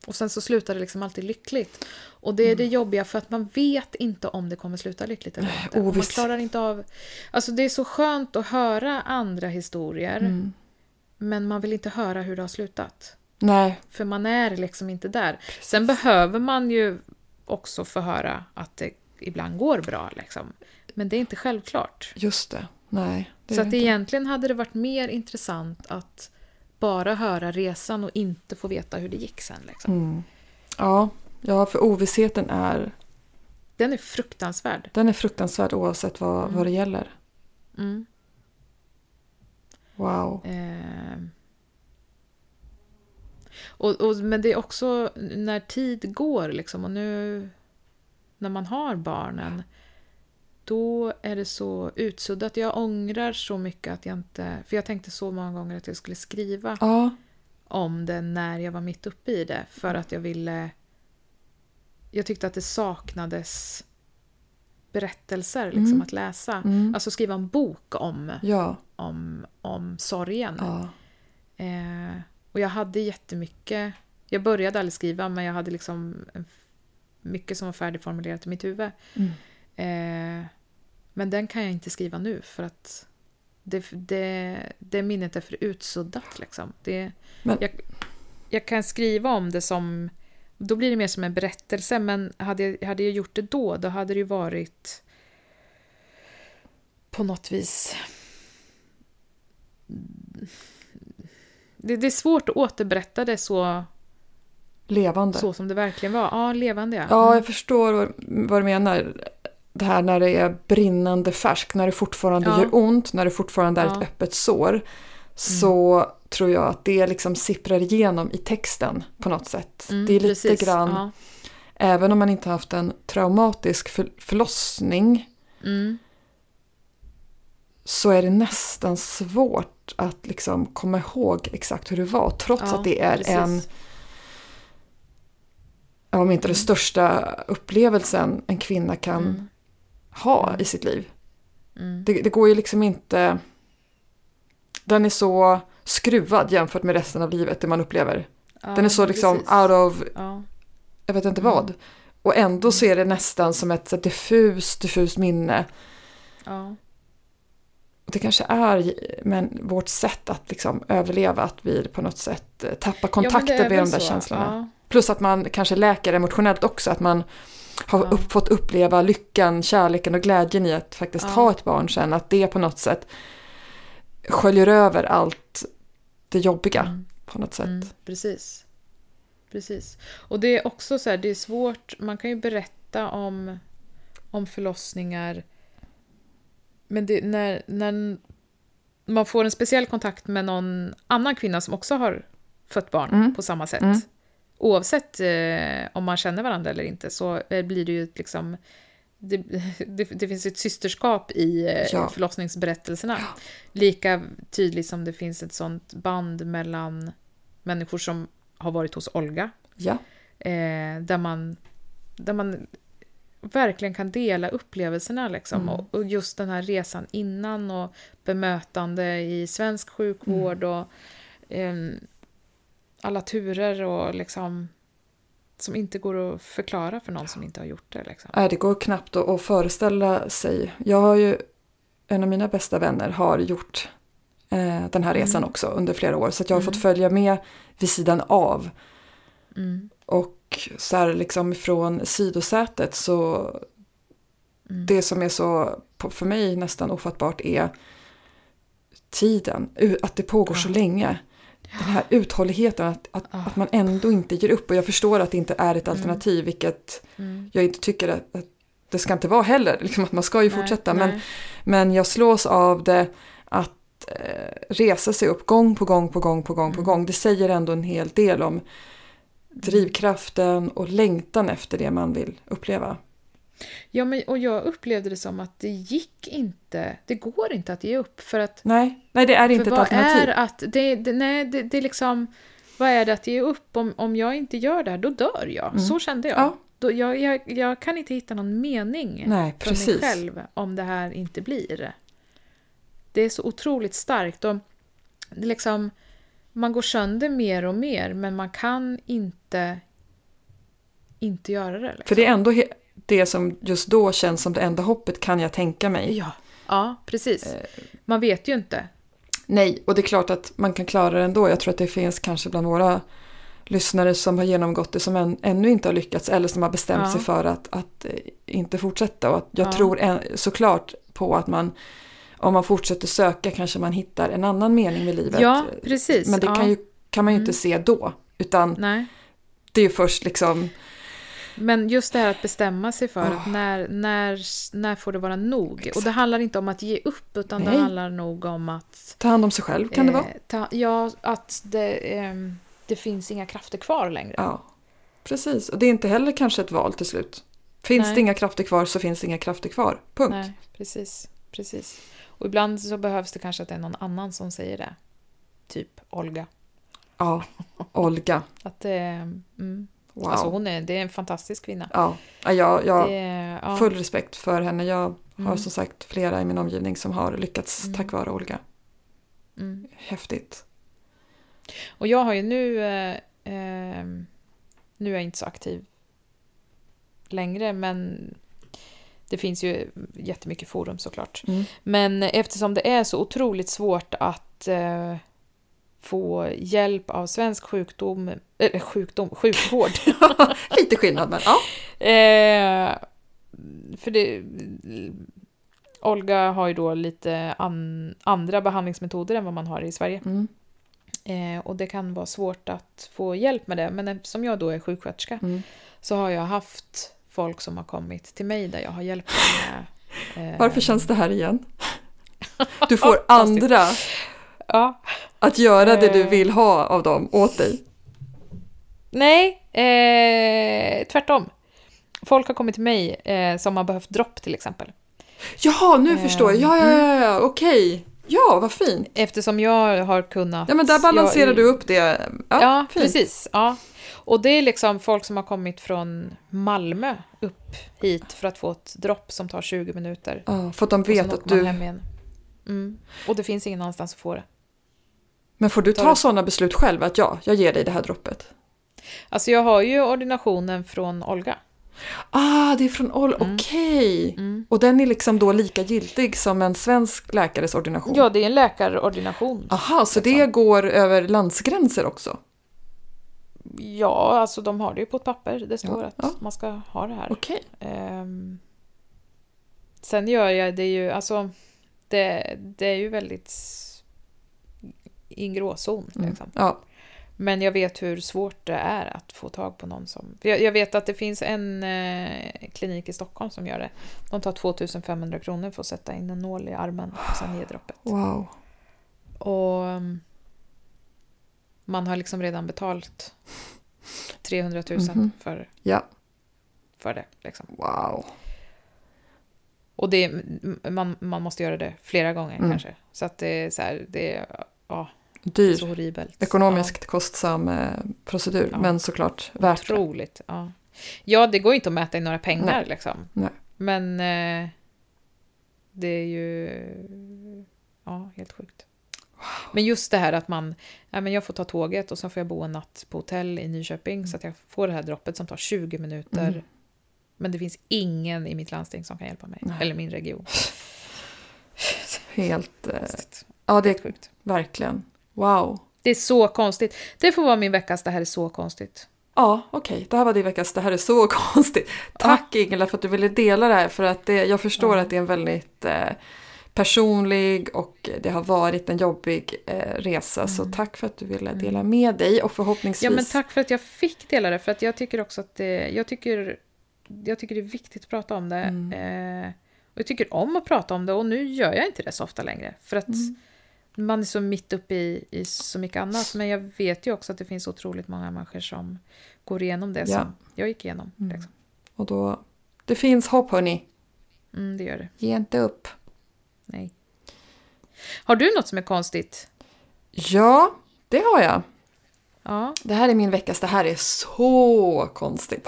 Och sen så slutar det liksom alltid lyckligt. Och det är det jobbiga för att man vet inte om det kommer sluta lyckligt eller inte. Och Man klarar inte av... Alltså det är så skönt att höra andra historier. Mm. Men man vill inte höra hur det har slutat. Nej, För man är liksom inte där. Sen behöver man ju också få höra att det ibland går bra. Liksom. Men det är inte självklart. just det. Nej. Det så att inte. egentligen hade det varit mer intressant att bara höra resan och inte få veta hur det gick sen. Liksom. Mm. Ja, ja, för ovissheten är Den är fruktansvärd. Den är fruktansvärd oavsett vad, Mm. vad det gäller. Mm. Wow. Eh. Och, och, men det är också när tid går liksom och nu när man har barnen då är det så utsuddat. Jag ångrar så mycket att jag inte... För jag tänkte så många gånger att jag skulle skriva Ja, om det när jag var mitt uppe i det. För att jag ville... Jag tyckte att det saknades berättelser liksom, Mm. att läsa. mm. Alltså skriva en bok om, ja, om, om sorgen. ja. Eh, och jag hade jättemycket... Jag började aldrig skriva, men jag hade liksom mycket som var färdigformulerat i mitt huvud. Mm. Eh, men den kan jag inte skriva nu för att det, det, det minnet är för utsuddat. Liksom. Det, Men- jag, jag kan skriva om det som... Då blir det mer som en berättelse, men hade jag, hade jag gjort det då, då hade det ju varit på något vis... Det, det är svårt att återberätta det så, Levande. så som det verkligen var. Ja, levande ja. Ja, jag förstår vad, vad du menar. Det här när det är brinnande färskt, när det fortfarande Ja. gör ont, när det fortfarande är Ja. Mm. ett öppet sår. Så tror jag att det liksom sipprar igenom i texten på något sätt. Mm, det är lite precis. grann, Ja. även om man inte haft en traumatisk för, förlossning, Mm. så är det nästan svårt att liksom komma ihåg exakt hur det var. Trots att det är precis. en, om inte den största upplevelsen en kvinna kan Mm. Ha Mm. i sitt liv. Mm. Det, det går ju liksom inte... Den är så skruvad jämfört med resten av livet, det man upplever. Ja, Den är så liksom precis. out of, Ja. jag vet inte Mm. vad. Och ändå så är det nästan som ett så diffust, diffust minne. Ja. Och det kanske är men vårt sätt att liksom överleva, att vi på något sätt eh, tappar Ja, kontakten är med de där så. känslorna. Plus att man kanske läker emotionellt också, att man har upp, fått uppleva lyckan, kärleken och glädjen i att faktiskt Ja. ha ett barn sen. Att det på något sätt sköljer över allt det jobbiga Mm. på något sätt. Mm, precis. Precis. Och det är också så här, det är svårt, man kan ju berätta om, om förlossningar men det, när, när man får en speciell kontakt med någon annan kvinna som också har fött barn Mm. på samma sätt, Mm. Oavsett eh, om man känner varandra eller inte, så eh, blir det ju ett liksom det, det, det finns ett systerskap i eh, Ja. förlossningsberättelserna. Lika tydligt som det finns ett sånt band mellan människor som har varit hos Olga, Ja, eh, där, man, där man verkligen kan dela upplevelserna. Liksom. Mm. Och, och just den här resan innan och bemötande i svensk sjukvård Mm. och ehm, alla turer och liksom som inte går att förklara för någon som inte har gjort det. Liksom. Nej, det går knappt att, att föreställa sig. Jag har ju, en av mina bästa vänner har gjort eh, den här resan Mm. också under flera år. Så jag har Mm. fått följa med vid sidan av. Mm. Och så här liksom från sidosätet så Mm. det som är så för mig nästan ofattbart är tiden. Att det pågår så Ja. länge. Den här uthålligheten, att, att, Ja. att man ändå inte ger upp. Och jag förstår att det inte är ett Mm. alternativ, vilket Mm. jag inte tycker att, att det ska inte vara heller. Liksom att man ska ju Nej, fortsätta. Men, nej. men jag slås av det att eh, resa sig upp gång på gång på gång på gång på Mm. gång. Det säger ändå en hel del om drivkraften och längtan efter det man vill uppleva. Ja, men, och jag upplevde det som att det gick inte, det går inte att ge upp för att Nej, nej det är inte ett alternativ. är att, det, det, nej, det, det är liksom, vad är det att ge upp? Om, om jag inte gör det här, då dör jag. Mm. Så kände jag. Ja. Då, jag, jag. Jag kan inte hitta någon mening Nej, för mig själv om det här inte blir. Det är så otroligt starkt. Och det liksom, man går sönder mer och mer, men man kan inte inte göra det. Liksom. För det är ändå he- det som just då känns som det enda hoppet kan jag tänka mig. Ja, ja precis. Eh. Man vet ju inte. Nej, och det är klart att man kan klara det ändå. Jag tror att det finns kanske bland våra lyssnare som har genomgått det som än, ännu inte har lyckats eller som har bestämt Ja. sig för att, att eh, inte fortsätta. Och jag Ja. tror en, såklart på att man om man fortsätter söka kanske man hittar en annan mening med livet. Ja, precis. Men det ja. kan, ju, kan man ju inte Mm. se då. Utan Nej. det är ju först liksom Men just det här att bestämma sig för att Ah. när, när, när får det vara nog? Och det Exakt. handlar inte om att ge upp, utan det Nej. handlar nog om att... Ta hand om sig själv kan det vara. eh, Ta, ja, att det, ehm, det finns inga krafter kvar längre. Ja, precis. Och det är inte heller kanske ett val till slut. Finns Nej. det inga krafter kvar så finns det inga krafter kvar. Punkt. Nej, precis. precis. Och ibland så behövs det kanske att det är någon annan som säger det. Typ Olga. Ja, Olga. Att det, mm. Wow. Alltså hon är, det är en fantastisk kvinna. ja, ja, jag, jag Det är, ja. full respekt för henne. Jag har Mm. som sagt flera i min omgivning som har lyckats Mm. tack vare Olga. Mm. Häftigt. Och jag har ju nu... Eh, ehm, nu är jag inte så aktiv längre, men det finns ju jättemycket forum såklart. Mm. Men eftersom det är så otroligt svårt att eh, få hjälp av svensk sjukdom, eller sjukdom, sjukvård. Lite skillnad men ja. eh, för det, Olga har ju då lite an, andra behandlingsmetoder än vad man har i Sverige. Mm. Eh, och det kan vara svårt att få hjälp med det. Men eftersom jag då är sjuksköterska Mm. så har jag haft folk som har kommit till mig där jag har hjälpt dem med... Eh, Varför känns det här igen? Du får andra Ja. att göra det du Eh. vill ha av dem åt dig. Nej, eh, tvärtom. Folk har kommit till mig eh, som har behövt dropp till exempel. Jaha, nu Eh, förstår jag. Ja, ja, ja, ja. okej. Ja, vad fint. Eftersom jag har kunnat... Ja, men där balanserar jag, du upp det. Ja, Ja, precis. Ja. Och det är liksom folk som har kommit från Malmö upp hit för att få ett dropp som tar 20 minuter. Ja, för att de vet att du... Mm. Och det finns ingen annanstans att få det. Men får du ta sådana beslut själv? Att ja, jag ger dig det här droppet. Alltså jag har ju ordinationen från Olga. Ah, det är från Ol... Mm. Okej. Mm. Och den är liksom då lika giltig som en svensk läkares ordination? Ja, det är en läkarordination. Aha, så det liksom. går över landsgränser också? Ja, alltså de har det ju på ett papper. Det står Ja, att ja. man ska ha det här. Okej. Ehm, sen gör jag det ju, alltså det, det är ju väldigt i en gråzon. Mm. Liksom. Ja. Men jag vet hur svårt det är att få tag på någon som... Jag, jag vet att det finns en eh, klinik i Stockholm som gör det. De tar 2500 kronor för att sätta in en nål i armen och sen ge droppet. Wow. Och um, man har liksom redan betalt 300 000 Mhm. för, Ja. för det. Liksom. Wow. Och det, m- man, man måste göra det flera gånger Mm. kanske. Så att det är så här, det är ja, Dyr. så horribelt. Ekonomiskt kostsam eh, procedur, Ja. men såklart ja, värt det. Otroligt. Ja. ja, det går inte att mäta i några pengar Nej. liksom. Nej. Men eh, det är ju ja, helt sjukt. Men just det här att man, ja, men jag får ta tåget och så får jag bo en natt på hotell i Nyköping så att jag får det här droppet som tar 20 minuter. Mm. Men det finns ingen i mitt landsting som kan hjälpa mig. Nej. Eller min region. Helt... Eh, ja, det är sjukt. verkligen... Wow. Det är så konstigt. Det får vara min veckas Det här är så konstigt. Ja, okej. Det här var din veckas. Det här är så konstigt. Tack Ingela för att du ville dela det här. För att det, jag förstår Ja. att det är en väldigt eh, personlig och det har varit en jobbig eh, resa. Så tack för att du ville dela med dig och förhoppningsvis... Mm. Ja, men tack för att jag fick dela det. För att jag tycker också att det, jag tycker, jag tycker det är viktigt att prata om det. Mm. Eh, och jag tycker om att prata om det och nu gör jag inte det så ofta längre. För att Mm. Man är så mitt uppe i, i så mycket annat. Men jag vet ju också att det finns otroligt många människor som går igenom det Ja. som jag gick igenom. Mm. Liksom. Och då... Det finns hopp hörni. Mm, det gör det. Ge inte upp. Nej. Har du något som är konstigt? Ja, det har jag. Ja. Det här är min veckas. Det här är så konstigt.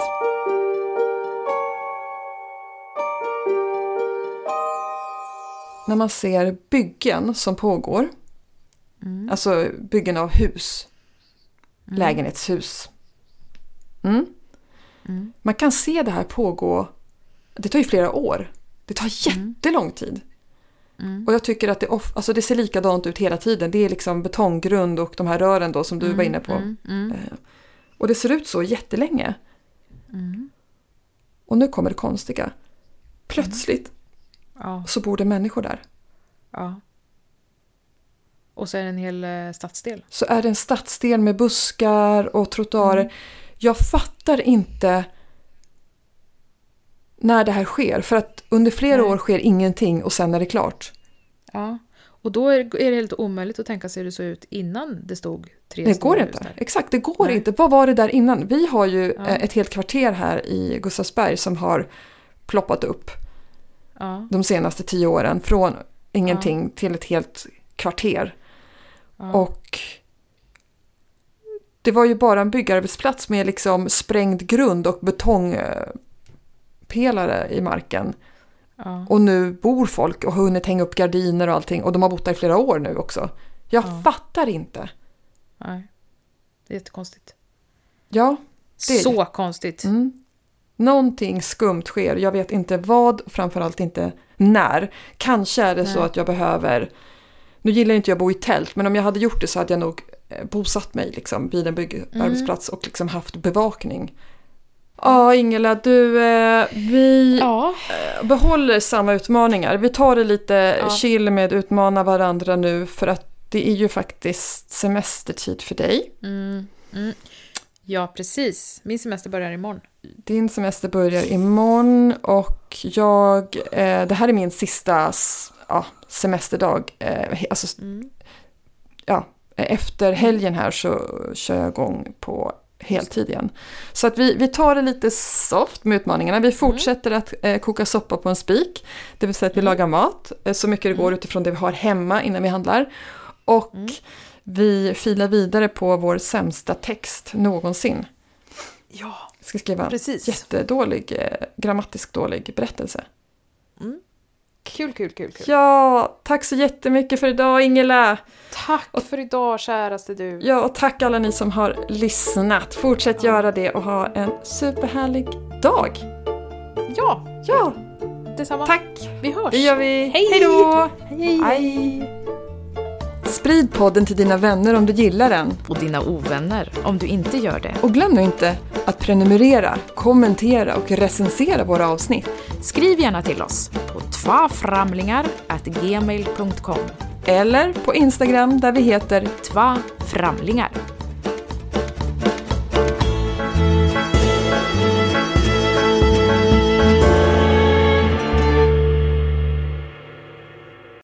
När man ser byggen som pågår, Mm. alltså byggen av hus, lägenhetshus. Mm. Mm. Man kan se det här pågå, det tar ju flera år. Det tar jättelång tid. Mm. Och jag tycker att det, of, alltså det ser likadant ut hela tiden. Det är liksom betonggrund och de här rören då som du var inne på. Mm. Mm. Eh, Och det ser ut så jättelänge. Mm. Och nu kommer det konstiga. Plötsligt Ja. så bor det människor där. ja. Och så är det en hel eh, stadsdel. Så är det en stadsdel med buskar och trottoarer. Mm. Jag fattar inte när det här sker. För att under flera Nej. år sker ingenting och sen är det klart. Ja. Och då är det, är det helt omöjligt att tänka sig hur det såg ut innan det stod tre Det går inte. Exakt, det går Nej. inte. Vad var det där innan? Vi har ju Ja. eh, ett helt kvarter här i Gustavsberg som har ploppat upp Ja, de senaste tio åren. Från ingenting till ett helt kvarter. Och det var ju bara en byggarbetsplats med liksom sprängd grund och betongpelare i marken. ja. Och nu bor folk och har hunnit hänga upp gardiner och allting. Och de har bott där i flera år nu också. Jag Ja. fattar inte. Nej. Det är jättekonstigt. Ja, Det är det. Så konstigt. Mm. Någonting skumt sker, jag vet inte vad, framförallt inte när. Kanske är det så Nej. att jag behöver, nu gillar inte jag att bo i tält, men om jag hade gjort det så hade jag nog eh, bosatt mig liksom, vid en byggarbetsplats och liksom haft bevakning. Ja, Ingela, du, eh, vi Ja. eh, behåller samma utmaningar. Vi tar det lite Ja. chill med utmana varandra nu för att det är ju faktiskt semestertid för dig. Mm. Mm. Ja, precis. Min semester börjar imorgon. Din semester börjar imorgon och jag, eh, det här är min sista ja, semesterdag. Eh, alltså, Mm. ja, efter helgen här så kör jag igång på heltid igen. Så att vi, vi tar det lite soft med utmaningarna. Vi fortsätter att eh, koka soppa på en spik. Det vill säga att vi lagar mat eh, så mycket det går utifrån det vi har hemma innan vi handlar. Och Mm. vi filar vidare på vår sämsta text någonsin. Ja, Jag ska skriva precis. jättedålig, eh, grammatiskt dålig berättelse. Kul, kul, kul, kul. Ja, tack så jättemycket för idag Ingela. Tack för idag, käraste du. Ja, och tack alla ni som har lyssnat. Fortsätt göra det och ha en superhärlig dag. Ja, Ja, detsamma. tack. Vi hörs. Det gör vi. Hej! Hej då! Hej. Hej! Sprid podden till dina vänner om du gillar den. Och dina ovänner, om du inte gör det. Och glöm nu inte att prenumerera, kommentera och recensera våra avsnitt. Skriv gärna till oss på tvaframlingar.gmail.com Eller på Instagram där vi heter Tva framlingar.